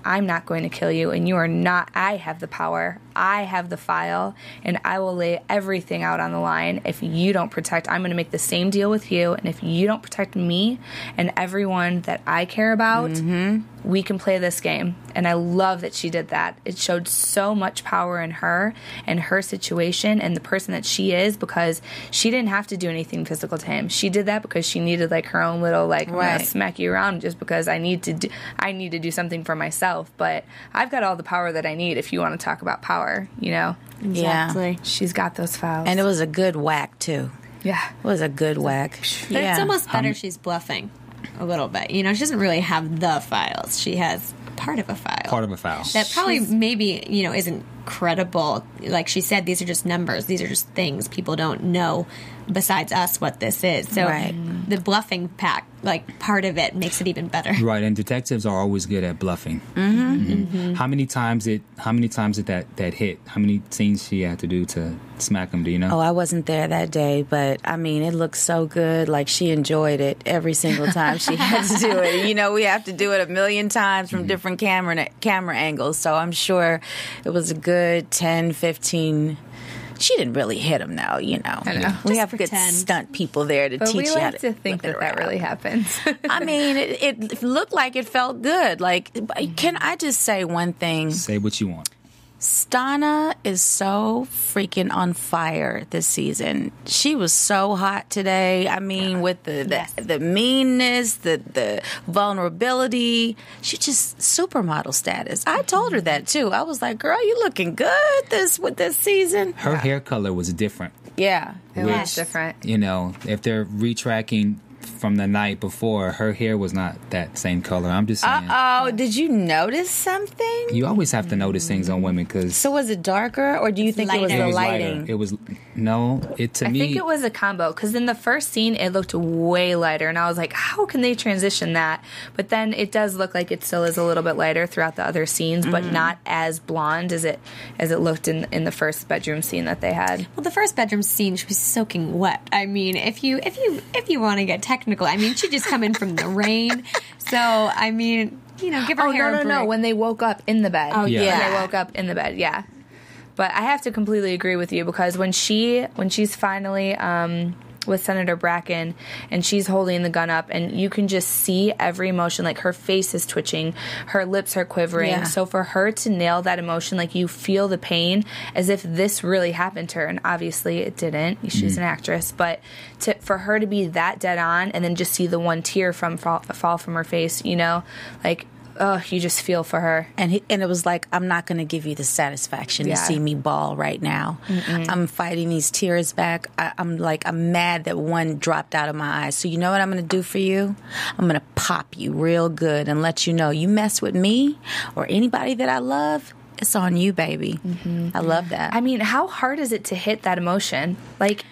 G: I'm not going to kill you, and you are not. I have the power. I have the file, and I will lay everything out on the line. If you don't protect, I'm going to make the same deal with you. And if you don't protect me and everyone that I care about, mm-hmm. We can play this game. And I love that she did that. It showed so much power in her and her situation and the person that she is because she didn't have to do anything physical to him. She did that because she needed like her own little like
I: Right.
G: smack you around just because I need to do, I need to do something for myself. But I've got all the power that I need if you want to talk about power, you know.
I: Yeah.
G: She's got those files.
I: And it was a good whack, too.
G: yeah.
I: It was a good whack.
H: But it's almost better um, she's bluffing a little bit. You know, she doesn't really have the files. She has part of a file.
F: part of a file.
H: that probably maybe, you know, isn't credible. Like she said, these are just numbers. These are just things. People don't know besides us what this is. So
I: Right.
H: the bluffing pack, like part of it makes it even better.
F: Right, and detectives are always good at bluffing. Mm-hmm, mm-hmm. mm-hmm. How many times it? How many times did that that hit? How many scenes she had to do to smack him? Do you know?
I: Oh, I wasn't there that day, but I mean, it looked so good. Like she enjoyed it every single time she had to do it. You know, we have to do it a million times from mm-hmm. different camera camera angles, so I'm sure it was a good 10, 15 She didn't really hit him, though. You know,
G: I know.
I: we
H: Just
I: have good stunt people there to
G: But
I: teach
G: we
I: you how
G: like
I: to
G: to think that that really happens.
I: I mean, it, it looked like it felt good. Like, can I just say one thing?
F: Say what you want.
I: Stana is so freaking on fire this season. She was so hot today. I mean, with the the, the meanness, the the vulnerability, she just supermodel status. I told her that too. I was like, "Girl, you looking good this with this season."
F: Her hair color was different.
I: Yeah,
G: it
F: Which-
G: was different.
F: You know, if they're retracking from the night before, her hair was not that same color. I'm just saying.
I: Oh, did you notice something?
F: You always have to notice things on women because
I: So was it darker, or do you think it was
H: lighter.
I: the
F: it was
I: lighting?
F: lighter. It was no. It to
G: I
F: me.
G: think it was a combo because in the first scene it looked way lighter, and I was like, "How can they transition that?" But then it does look like it still is a little bit lighter throughout the other scenes, but mm-hmm. not as blonde as it as it looked in in the first bedroom scene that they had.
H: Well, the first bedroom scene, she was soaking wet. I mean, if you if you if you want to get technical, I mean, she just come in from the rain. So I mean, you know, give her
G: Oh
H: hair
G: no
H: a
G: no no! When they woke up in the bed.
H: Oh,
F: Yeah.
G: When
I: yeah.
G: they woke up in the bed. Yeah. But I have to completely agree with you because when she when she's finally um, with Senator Bracken and she's holding the gun up and you can just see every emotion like her face is twitching, her lips are quivering.
I: Yeah.
G: So for her to nail that emotion like you feel the pain as if this really happened to her and obviously it didn't. She's an actress, but to for her to be that dead on and then just see the one tear from fall, fall from her face, you know, like oh, you just feel for her.
I: and he, and it was like I'm not going to give you the satisfaction
G: Yeah.
I: to see me ball right now. I'm fighting these tears back. I, I'm like I'm mad that one dropped out of my eyes. So you know what I'm going to do for you? I'm going to pop you real good and let you know you mess with me or anybody that I love. It's on you, baby. Mm-hmm. I love that.
G: I mean, how hard is it to hit that emotion? Like,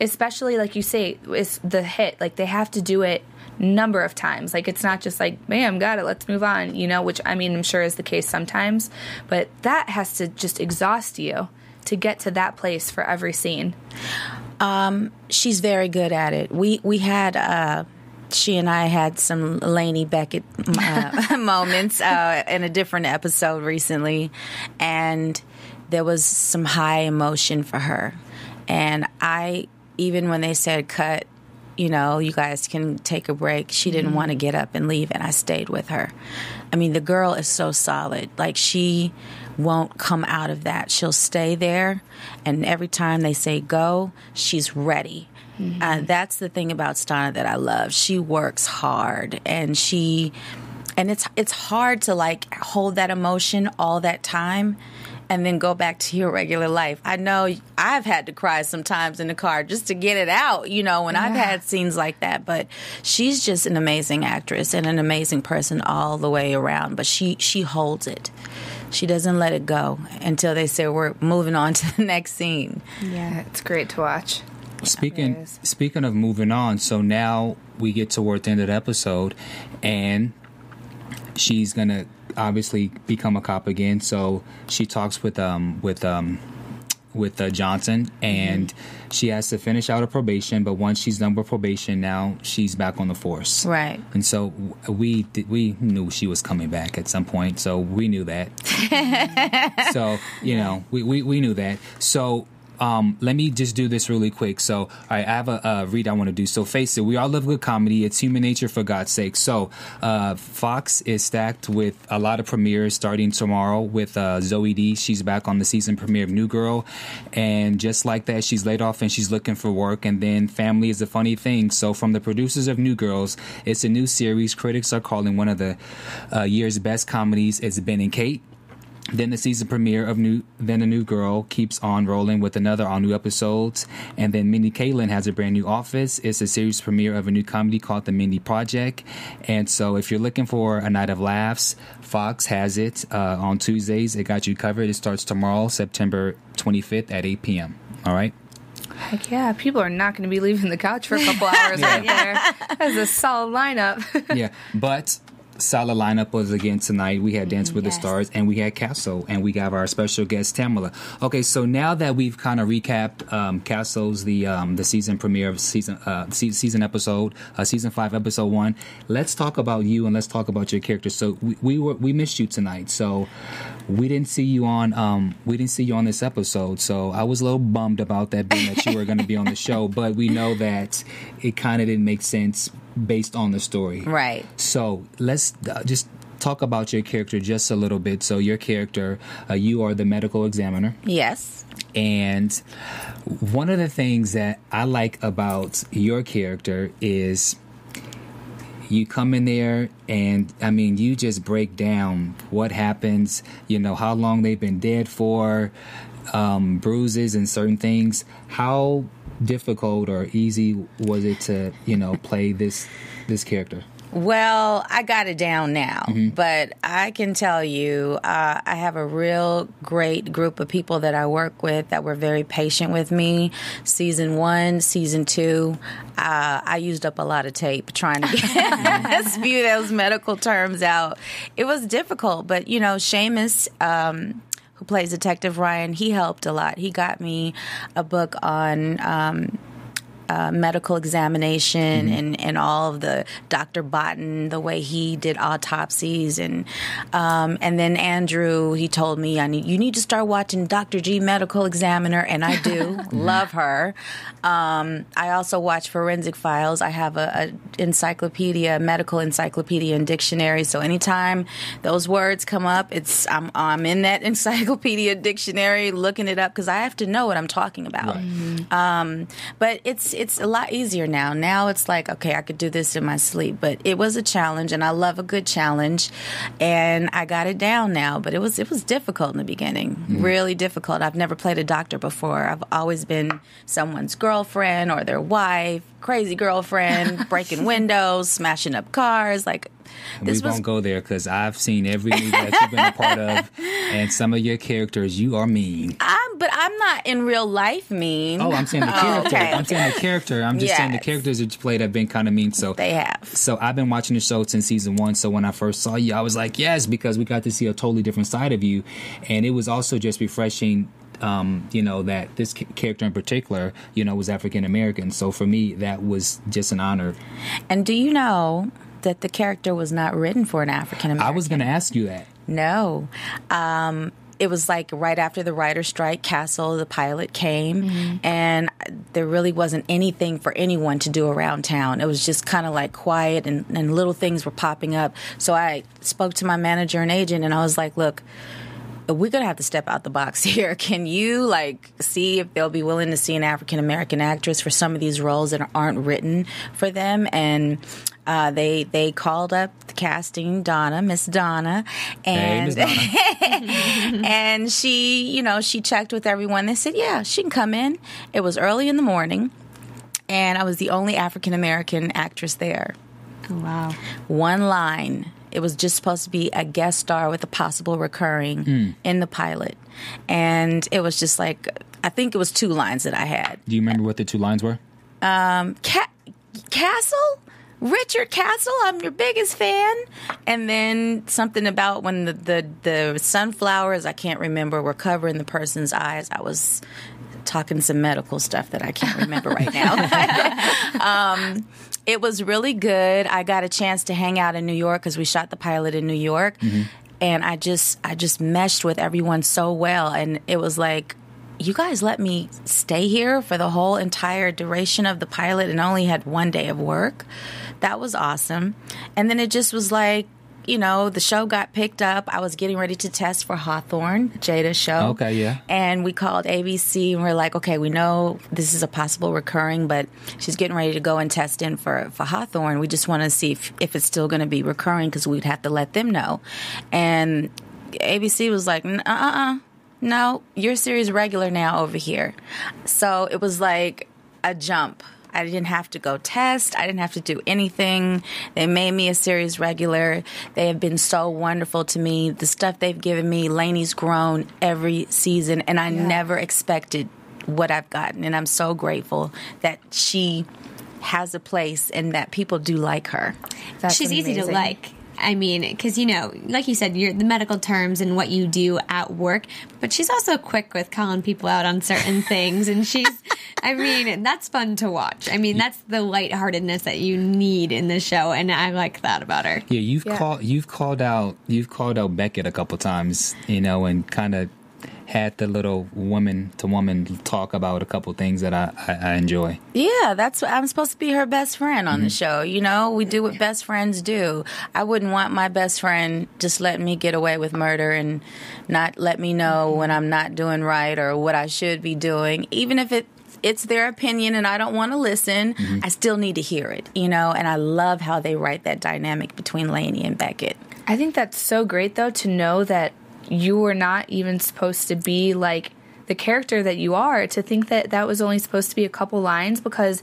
G: especially like you say, it's the hit. Like they have to do it number of times. Like it's not just like, bam, got it, let's move on. You know, which I mean, I'm sure is the case sometimes, but that has to just exhaust you to get to that place for every scene.
I: Um, she's very good at it. We we had uh, she and I had some Lanie Beckett uh, moments uh, in a different episode recently, and there was some high emotion for her. And I, even when they said cut, you know, you guys can take a break. She didn't want to get up and leave, and I stayed with her. I mean, the girl is so solid. Like, she won't come out of that. She'll stay there, and every time they say go, she's ready. Uh, that's the thing about Stana that I love. She works hard, and she, and it's it's hard to like hold that emotion all that time and then go back to your regular life. I know I've had to cry sometimes in the car just to get it out, you know, when I've had scenes like that, but she's just an amazing actress and an amazing person all the way around, but she she holds it. She doesn't let it go until they say we're moving on to the next scene.
G: Yeah, it's great to watch.
F: Speaking
G: it is.
F: speaking of moving on, so now we get toward the end of the episode, and she's gonna obviously become a cop again. So she talks with um with um with uh, Johnson, and she has to finish out her probation. But once she's done with probation, now she's back on the force.
I: Right.
F: And so we we knew she was coming back at some point, so we knew that. so you know, we, we, we knew that. So um, let me just do this really quick. So, I have a, a read I want to do. So, face it, we all love good comedy. It's human nature, for God's sake. So, uh, Fox is stacked with a lot of premieres starting tomorrow with uh, Zooey D. She's back on the season premiere of New Girl, and just like that, she's laid off and she's looking for work. And then family is a funny thing. So, from the producers of New Girls, it's a new series. Critics are calling one of the uh, year's best comedies. It's Ben and Kate. Then the season premiere of New Then a New Girl keeps on rolling with another all new episodes. And then Mindy Kaling has a brand new office. It's a series premiere of a new comedy called The Mindy Project. And so if you're looking for a night of laughs, Fox has it uh, on Tuesdays. It got you covered. It starts tomorrow, September 25th at 8 p.m. All right?
G: Heck yeah, people are not going to be leaving the couch for a couple hours right there. That's a solid lineup.
F: yeah, but solid lineup was again tonight. We had Dance with the. Stars and we had Castle and we have our special guest Tamala. Okay, so now that we've kind of recapped um, Castle's the um, the season premiere of season uh, se- season episode uh, season five episode one, let's talk about you and let's talk about your character. So we, we were we missed you tonight. So we didn't see you on um we didn't see you on this episode so i was a little bummed about that being that you were going to be on the show but we know that it kind of didn't make sense based on the story
I: Right.
F: so let's uh, just talk about your character just a little bit so your character uh, you are the medical examiner
I: Yes.
F: and one of the things that I like about your character is you come in there and I mean you just break down what happens, you know, how long they've been dead for, um, bruises and certain things. How difficult or easy was it to, you know, play this this character?
I: Well, I got it down now,
F: Mm-hmm.
I: but I can tell you, uh, I have a real great group of people that I work with that were very patient with me. Season one, season two, uh, I used up a lot of tape trying to get spew those medical terms out. It was difficult, but you know, Seamus. Um, who plays Detective Ryan? He helped a lot. He got me a book on um, uh, medical examination and, and all of the Dr. Baden, the way he did autopsies, and um, and then Andrew, he told me I need you need to start watching Dr. G Medical Examiner, and I do love her. Um, I also watch Forensic Files. I have a, a encyclopedia, medical encyclopedia and dictionary. So anytime those words come up, it's I'm I'm in that encyclopedia dictionary looking it up because I have to know what I'm talking about. Um, but it's it's a lot easier now. Now it's like, okay, I could do this in my sleep. But it was a challenge, and I love a good challenge, and I got it down now. But it was it was difficult in the beginning, mm-hmm. really difficult. I've never played a doctor before. I've always been someone's girlfriend or their wife, crazy girlfriend, breaking windows, smashing up cars, like. This
F: we
I: was
F: won't go there because I've seen every movie that you've been a part of, and some of your characters, you are mean.
I: I'm, but I'm not in real life mean.
F: Oh, I'm saying the
I: Oh,
F: character.
I: okay,
F: I'm saying the character. I'm just saying the characters that you played have been kind of mean. So
I: They have.
F: So I've been watching the show since season one. So when I first saw you, I was like, yes, because we got to see a totally different side of you, and it was also just refreshing. Um, you know that this character in particular, you know, was African American. So for me, that was just an honor.
I: And do you know that the character was not written for an African American?
F: I was going to ask you that.
I: No. Um, it was like right after the writer strike, Castle, the pilot came, and there really wasn't anything for anyone to do around town. It was just kind of like quiet, and, and little things were popping up. So I spoke to my manager and agent, and I was like, look, we're gonna have to step out the box here. Can you like see if they'll be willing to see an African American actress for some of these roles that aren't written for them? And uh, they they called up the casting, Donna, Miss Donna,
F: Hey,
I: and
F: Donna.
I: and she, you know, she checked with everyone. They said, yeah, she can come in. It was early in the morning, and I was the only African American actress there
H: Oh, wow.
I: one line. It was just supposed to be a guest star with a possible recurring in the pilot. And it was just like, I think it was two lines that I had.
F: Do you remember what the two lines were?
I: Ca- Castle? Richard Castle, I'm your biggest fan. And then something about when the, the, the sunflowers, I can't remember, were covering the person's eyes. I was talking some medical stuff that I can't remember right now. um, it was really good. I got a chance to hang out in New York because we shot the pilot in New York. And I just I just meshed with everyone so well and it was like you guys let me stay here for the whole entire duration of the pilot and only had one day of work. That was awesome. And then it just was like, you know, the show got picked up. I was getting ready to test for Hawthorne, Jada's show.
F: Okay, yeah.
I: And we called ABC and we're like, okay, we know this is a possible recurring, but she's getting ready to go and test in for, for Hawthorne. We just want to see if, if it's still going to be recurring because we'd have to let them know. And ABC was like, uh uh uh. No, you're series regular now over here. So it was like a jump. I didn't have to go test. I didn't have to do anything. They made me a series regular. They have been so wonderful to me. The stuff they've given me, Lanie's grown every season, and I never expected what I've gotten. And I'm so grateful that she has a place and that people do like her. That's
H: She's easy to like. I mean, because you know, like you said, you're the medical terms and what you do at work. But she's also quick with calling people out on certain things, and she's. I mean, that's fun to watch. I mean, that's the lightheartedness that you need in the show, and I like that about her.
F: Yeah, you've called you've called out you've called out Beckett a couple times, you know, and kind of had the little woman to woman talk about a couple things that I, I, I enjoy.
I: Yeah, that's what I'm supposed to be her best friend on the mm-hmm. show. You know, we do what best friends do. I wouldn't want my best friend just letting me get away with murder and not let me know mm-hmm. when I'm not doing right or what I should be doing, even if it it's their opinion and I don't want to listen. Mm-hmm. I still need to hear it, you know, and I love how they write that dynamic between Lanie and Beckett.
G: I think that's so great though to know that you were not even supposed to be like the character that you are to think that that was only supposed to be a couple lines because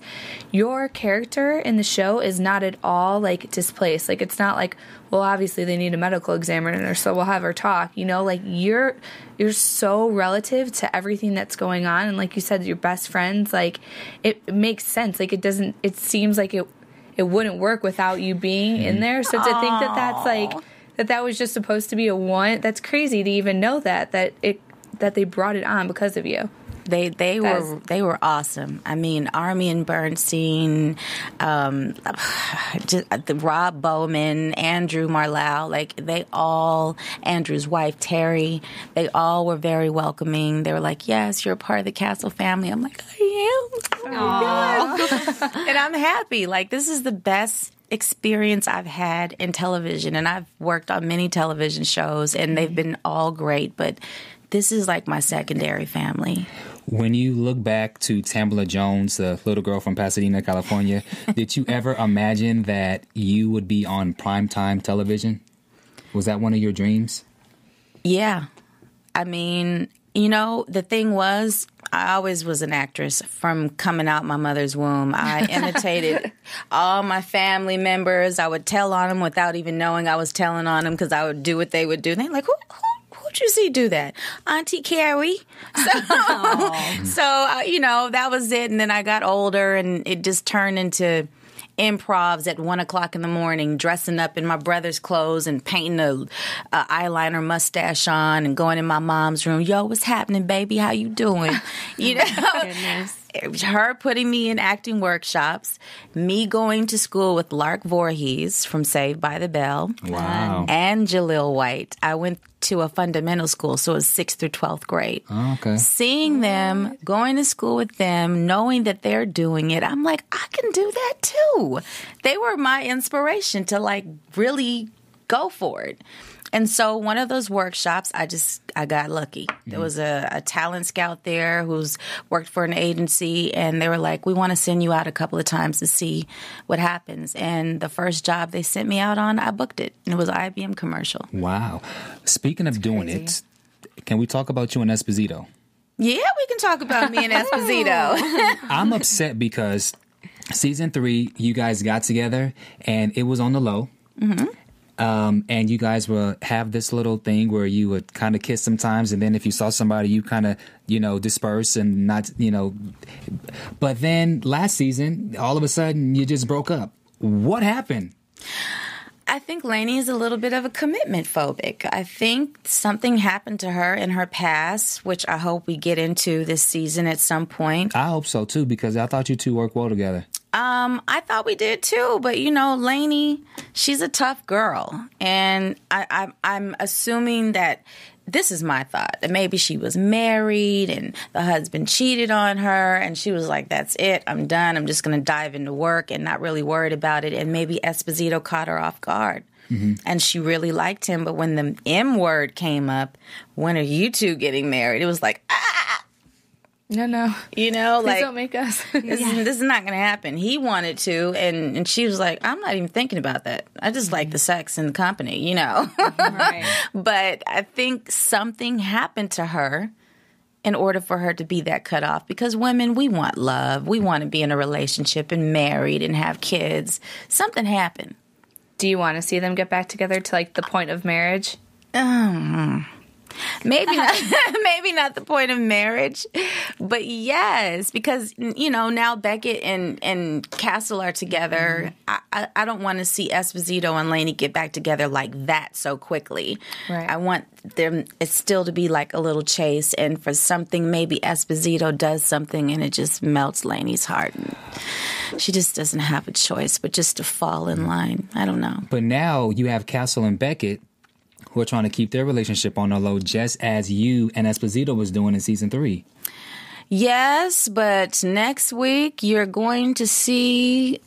G: your character in the show is not at all like displaced. Like it's not like well obviously they need a medical examiner so we'll have her talk you know? Like you're you're so relative to everything that's going on. And like you said your best friends like it, it makes sense. Like it doesn't it seems like it it wouldn't work without you being in mm-hmm. there. So to think that that's like that that was just supposed to be a one that's crazy to even know that that it that they brought it on because of you
I: They they
G: That's-
I: were they were awesome. I mean, Armyan Bernstein, um, just, uh, the Rob Bowman, Andrew Marlowe, like they all, Andrew's wife Terri, they all were very welcoming. They were like, "Yes, you're a part of the Castle family." I'm like, "I am," Oh and I'm happy. Like this is the best experience I've had in television, and I've worked on many television shows, and they've mm-hmm. been all great, but. This is like my secondary family.
F: When you look back to Tamala Jones, the little girl from Pasadena, California, did you ever imagine that you would be on primetime television? Was that one of your dreams?
I: Yeah. I mean, you know, the thing was, I always was an actress from coming out my mother's womb. I imitated all my family members. I would tell on them without even knowing I was telling on them because I would do what they would do. They're like, who, who, who'd you see do that? Auntie Carrie. So, so uh, you know, that was it. And then I got older and it just turned into improvs at one o'clock in the morning, dressing up in my brother's clothes and painting a, a eyeliner mustache on and going in my mom's room. Yo, what's happening, baby? How you doing? You know, her putting me in acting workshops, me going to school with Lark Voorhees from Saved by the Bell.
F: Wow.
I: And Jaleel White. I went to a fundamental school, so it was sixth through 12th grade.
F: Oh, okay.
I: Seeing them, going to school with them, knowing that they're doing it, I'm like, I can do that too. They were my inspiration to like really go for it. And so one of those workshops, I just I got lucky. There mm-hmm. was a, a talent scout there who's worked for an agency, and they were like, "We want to send you out a couple of times to see what happens." And the first job they sent me out on, I booked it, and it was an IBM commercial.
F: Wow. Speaking of doing it, can we talk about you and Esposito?
I: Yeah, we can talk about me and Esposito.
F: I'm upset because season three, you guys got together and it was on the low. Mm-hmm. Um, and you guys will have this little thing where you would kind of kiss sometimes, and then if you saw somebody, you kind of you know disperse and not you know. But then last season, all of a sudden, you just broke up. What happened?
I: I think Lanie is a little bit of a commitment phobic. I think something happened to her in her past, which I hope we get into this season at some point.
F: I hope so too, because I thought you two work well together.
I: Um, I thought we did too, but you know, Lanie, she's a tough girl, and I, I, I'm assuming that this is my thought that maybe she was married and the husband cheated on her, and she was like, "That's it, I'm done. I'm just going to dive into work and not really worried about it." And maybe Esposito caught her off guard. And she really liked him, but when the M word came up, when are you two getting married? It was like, ah,
G: no no
I: you know,
G: Please
I: like
G: don't make us
I: this, is, this is not going to happen. He wanted to, and and she was like, I'm not even thinking about that. I just like the sex and the company, you know. but I think something happened to her in order for her to be that cut off. Because women, we want love, we want to be in a relationship and married and have kids. Something happened.
G: do you want to see them get back together to like the point of marriage
I: Um, maybe not maybe not the point of marriage but yes because you know now beckett and and castle are together. Mm-hmm. I i, I don't want to see esposito and Lanie get back together like that so quickly.
G: Right.
I: i want them it's still to be like a little chase and for something maybe esposito does something and it just melts Lanie's heart. And she just doesn't have a choice but just to fall in line. I don't know.
F: But now you have Castle and Beckett who are trying to keep their relationship on the low, just as you and Esposito was doing in season three.
I: Yes, but next week you're going to see.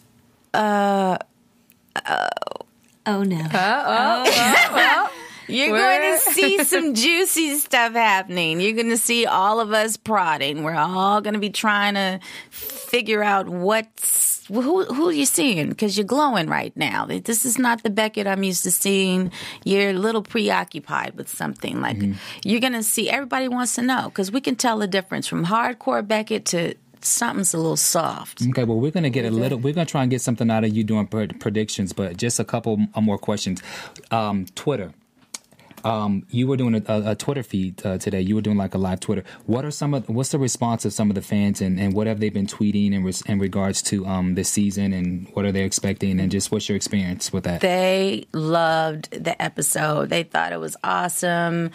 I: Uh,
H: Oh no.
I: You're going to see some juicy stuff happening. You're going to see all of us prodding. We're all going to be trying to figure out what's who who are you seeing because you're glowing right now. This is not the Beckett I'm used to seeing. You're a little preoccupied with something. Like you're going to see. Everybody wants to know because we can tell the difference from hardcore Beckett to something's a little soft.
F: Okay, well, we're going to get a little, we're going to try and get something out of you doing predictions, but just a couple more questions. Um, Twitter. Um, you were doing a, a, Twitter feed uh, today. You were doing like a live Twitter. What are some of what's the response of some of the fans and, and what have they been tweeting in, in regards to um, this season and what are they expecting and just what's your experience with that?
I: They loved the episode. They thought it was awesome.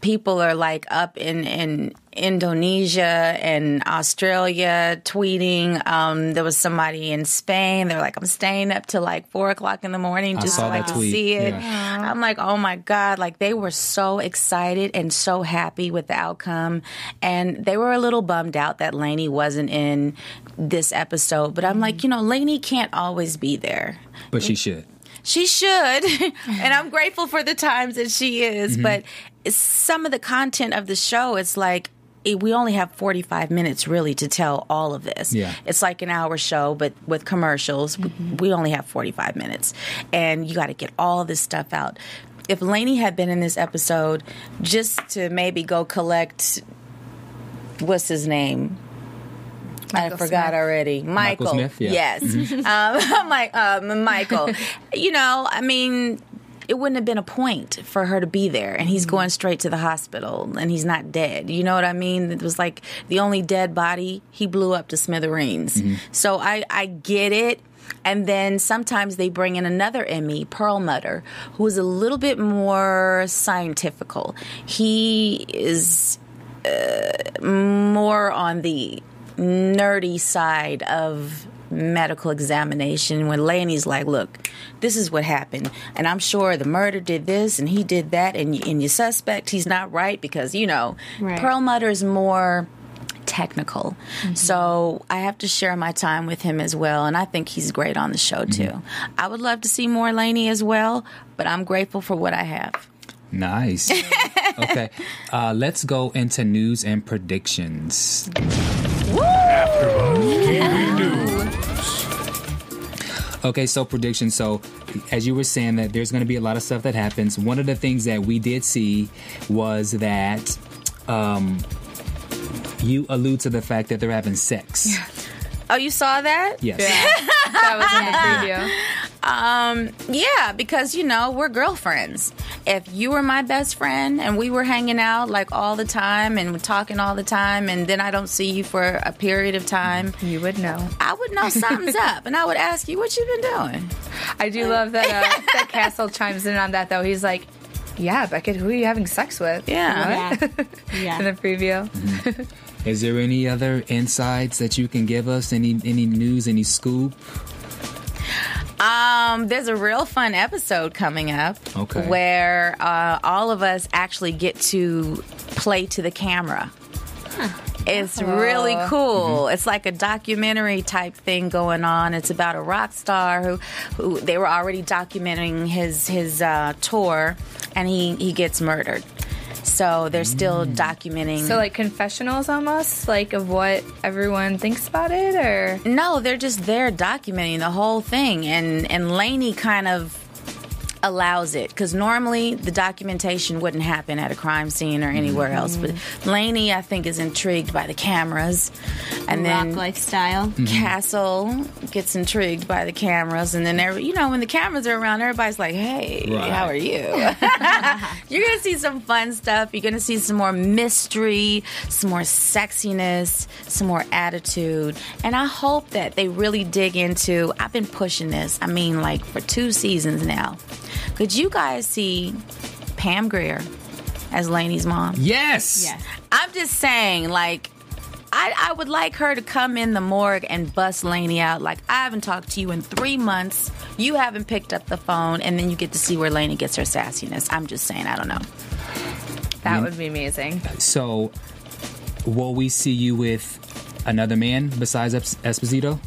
I: People are like up in, in Indonesia and Australia tweeting. Um, there was somebody in Spain. They're like, I'm staying up till like four o'clock in the morning just
F: saw
I: so I can see it.
F: yeah.
I: I'm like, oh my God. Like they were so excited and so happy with the outcome. And they were a little bummed out that Lanie wasn't in this episode. But I'm like, you know, Lanie can't always be there.
F: but she should.
I: She should. and I'm grateful for the times that she is.
F: Mm-hmm.
I: But it's some of the content of the show, it's like, it, we only have 45 minutes really to tell all of this.
F: Yeah.
I: It's like an hour show, but with commercials, we- we only have 45 minutes. And you got to get all this stuff out. If Lanie had been in this episode just to maybe go collect, what's his name? I forgot
G: Smith.
I: already. Michael.
F: Smith, yeah.
I: Yes. um, I'm like, um, Michael. you know, I mean, it wouldn't have been a point for her to be there. And he's mm-hmm. going straight to the hospital and he's not dead. You know what I mean? It was like the only dead body he blew up to smithereens. Mm-hmm. So I, I get it. And then sometimes they bring in another ME, Perlmutter, who is a little bit more scientifical. He is uh, more on the nerdy side of medical examination when Lanie's like, look, this is what happened. And I'm sure the murder did this and he did that. And, y- and your suspect, he's not right because, you know,
H: Right.
I: Perlmutter is more technical. So I have to share my time with him as well. And I think he's great on the show too. I would love to see more Lanie as well, but I'm grateful for what I have.
F: Nice. okay, uh, let's go into news and predictions. Okay, so prediction. So, as you were saying, that there's going to be a lot of stuff that happens. One of the things that we did see was that um, you allude to the fact that they're having sex.
I: Oh, you saw that?
F: Yes.
G: That was in the preview.
I: Um, yeah, because you know, we're girlfriends. If you were my best friend and we were hanging out like all the time and we're talking all the time and then I don't see you for a period of time,
G: You would know.
I: I would know something's up and I would ask you what you've been doing.
G: I do love that uh, that Castle chimes in on that though. He's like, "Yeah, Beckett, who are you having sex with?"
I: Yeah.
G: What?
H: Yeah.
G: in the preview.
F: Is there any other insights that you can give us? Any any news? Any scoop?
I: Um, there's a real fun episode coming up
F: Okay.
I: where uh, all of us actually get to play to the camera. It's really cool. It's like a documentary type thing going on. It's about a rock star who, who they were already documenting his his uh, tour, and he he gets murdered. So they're still mm. documenting.
G: So like confessionals almost, like of what everyone thinks about it, or?
I: No, they're just there documenting the whole thing, and and Lanie kind of allows it because normally the documentation wouldn't happen at a crime scene or anywhere mm-hmm. else. But Lanie, I think, is intrigued by the cameras, and
H: Rock
I: then
H: lifestyle. Mm-hmm.
I: Castle gets intrigued by the cameras, and then every, you know when the cameras are around, everybody's like, "Hey,
F: Right.
I: how are you?" You're gonna see some fun stuff. You're gonna see some more mystery, some more sexiness, some more attitude, and I hope that they really dig into. I've been pushing this. I mean, like for two seasons now. Could you guys see Pam Grier as Lanie's mom?
F: Yes.
H: Yes.
I: I'm just saying, like, I, I would like her to come in the morgue and bust Lanie out. Like, I haven't talked to you in three months. You haven't picked up the phone, and then you get to see where Lanie gets her sassiness. I'm just saying, I don't know.
G: That would be amazing.
F: So, will we see you with another man besides Esposito?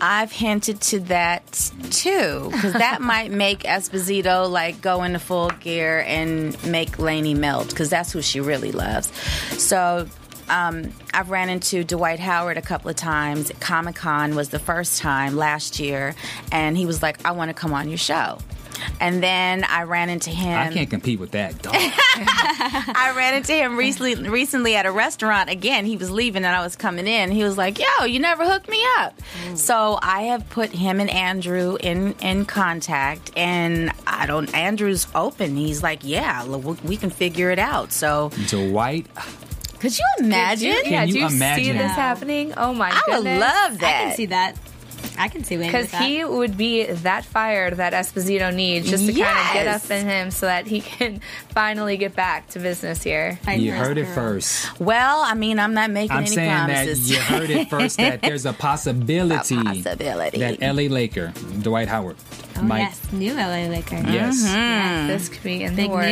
I: I've hinted to that too, because that might make Esposito like go into full gear and make Lanie melt, because that's who she really loves. So. Um, I've ran into Dwight Howard a couple of times. Comic Con was the first time last year, and he was like, "I want to come on your show." And then I ran into him.
F: I can't compete with that, dog.
I: I ran into him recently recently at a restaurant. Again, he was leaving and I was coming in. He was like, "Yo, you never hooked me up." Mm. So I have put him and Andrew in in contact, and I don't. Andrew's open. He's like, "Yeah, l- we we can figure it out." So
F: Dwight,
I: could you imagine?
G: yeah,
F: you
G: do you see
F: imagine?
G: this happening? Oh my
I: I would love that.
H: I can see that. I can see Lanie
G: Because he would be that fired that Esposito needs just to kind of get up in him so that he can finally get back to business here.
H: Fight
F: you heard it
H: girl.
F: first.
I: Well, I mean, I'm not making
F: I'm
I: any
F: saying
I: promises.
F: that you heard it first that there's a possibility,
I: A possibility.
F: that LA Laker, Dwight Howard,
H: Oh,
F: might.
H: yes, new LA Laker.
F: Yes.
I: Mm-hmm.
G: This could be in
H: Big
G: the works.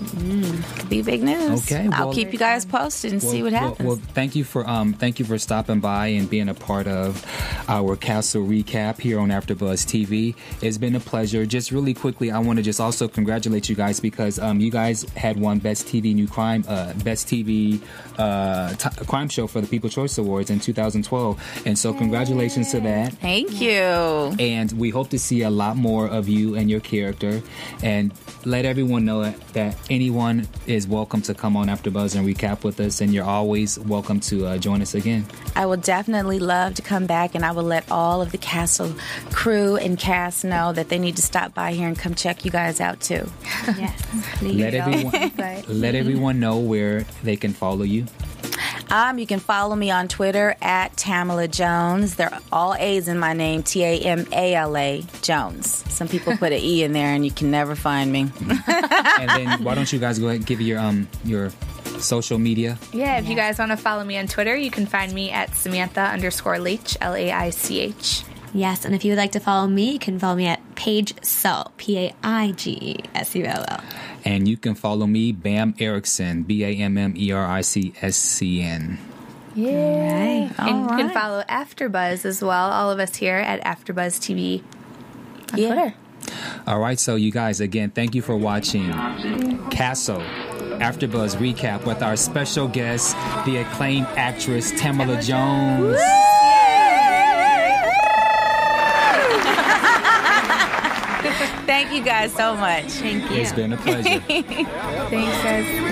H: news.
I: Could be big news.
F: Okay,
I: I'll keep you guys posted and see what happens.
F: Well, thank you for um, thank you for stopping by and being a part of our Castle recap here on AfterBuzz TV. It's been a pleasure. Just really quickly, I want to just also congratulate you guys because um, you guys had won Best TV New Crime, uh, Best TV uh, t- Crime Show for the People Choice Awards in 2012, and so congratulations to that.
I: Thank you.
F: And we hope to see a lot more of you and your character. And let everyone know that anyone is welcome to come on AfterBuzz and recap with us. And you're always welcome to uh, join us again.
I: I will definitely love to come back, and I will let all of the castle crew and cast know that they need to stop by here and come check you guys out too.
H: Yes, please.
F: Let everyone let everyone know where they can follow you.
I: Um, you can follow me on Twitter at Tamala Jones. They're all A's in my name, T A M A L A Jones. Some people put an E in there, and you can never find me.
F: And then why don't you guys go ahead and give your um your social media?
G: Yeah, if you guys want to follow me on Twitter, you can find me at Samantha underscore Laich, L A I C H.
H: Yes, and if you would like to follow me, you can follow me at Paige Sull, P A I G E S U L L.
F: And you can follow me, Bamm Ericsen, B A M M E R I C S C N.
G: Yeah. And you can follow AfterBuzz as well. All of us here at AfterBuzz TV on
I: Yeah.
G: Twitter.
F: All right, so you guys, again, thank you for watching Castle AfterBuzz recap with our special guest, the acclaimed actress Tamala Jones.
I: Thank you guys so much.
H: Thank you.
F: It's been a pleasure.
G: Thanks, guys.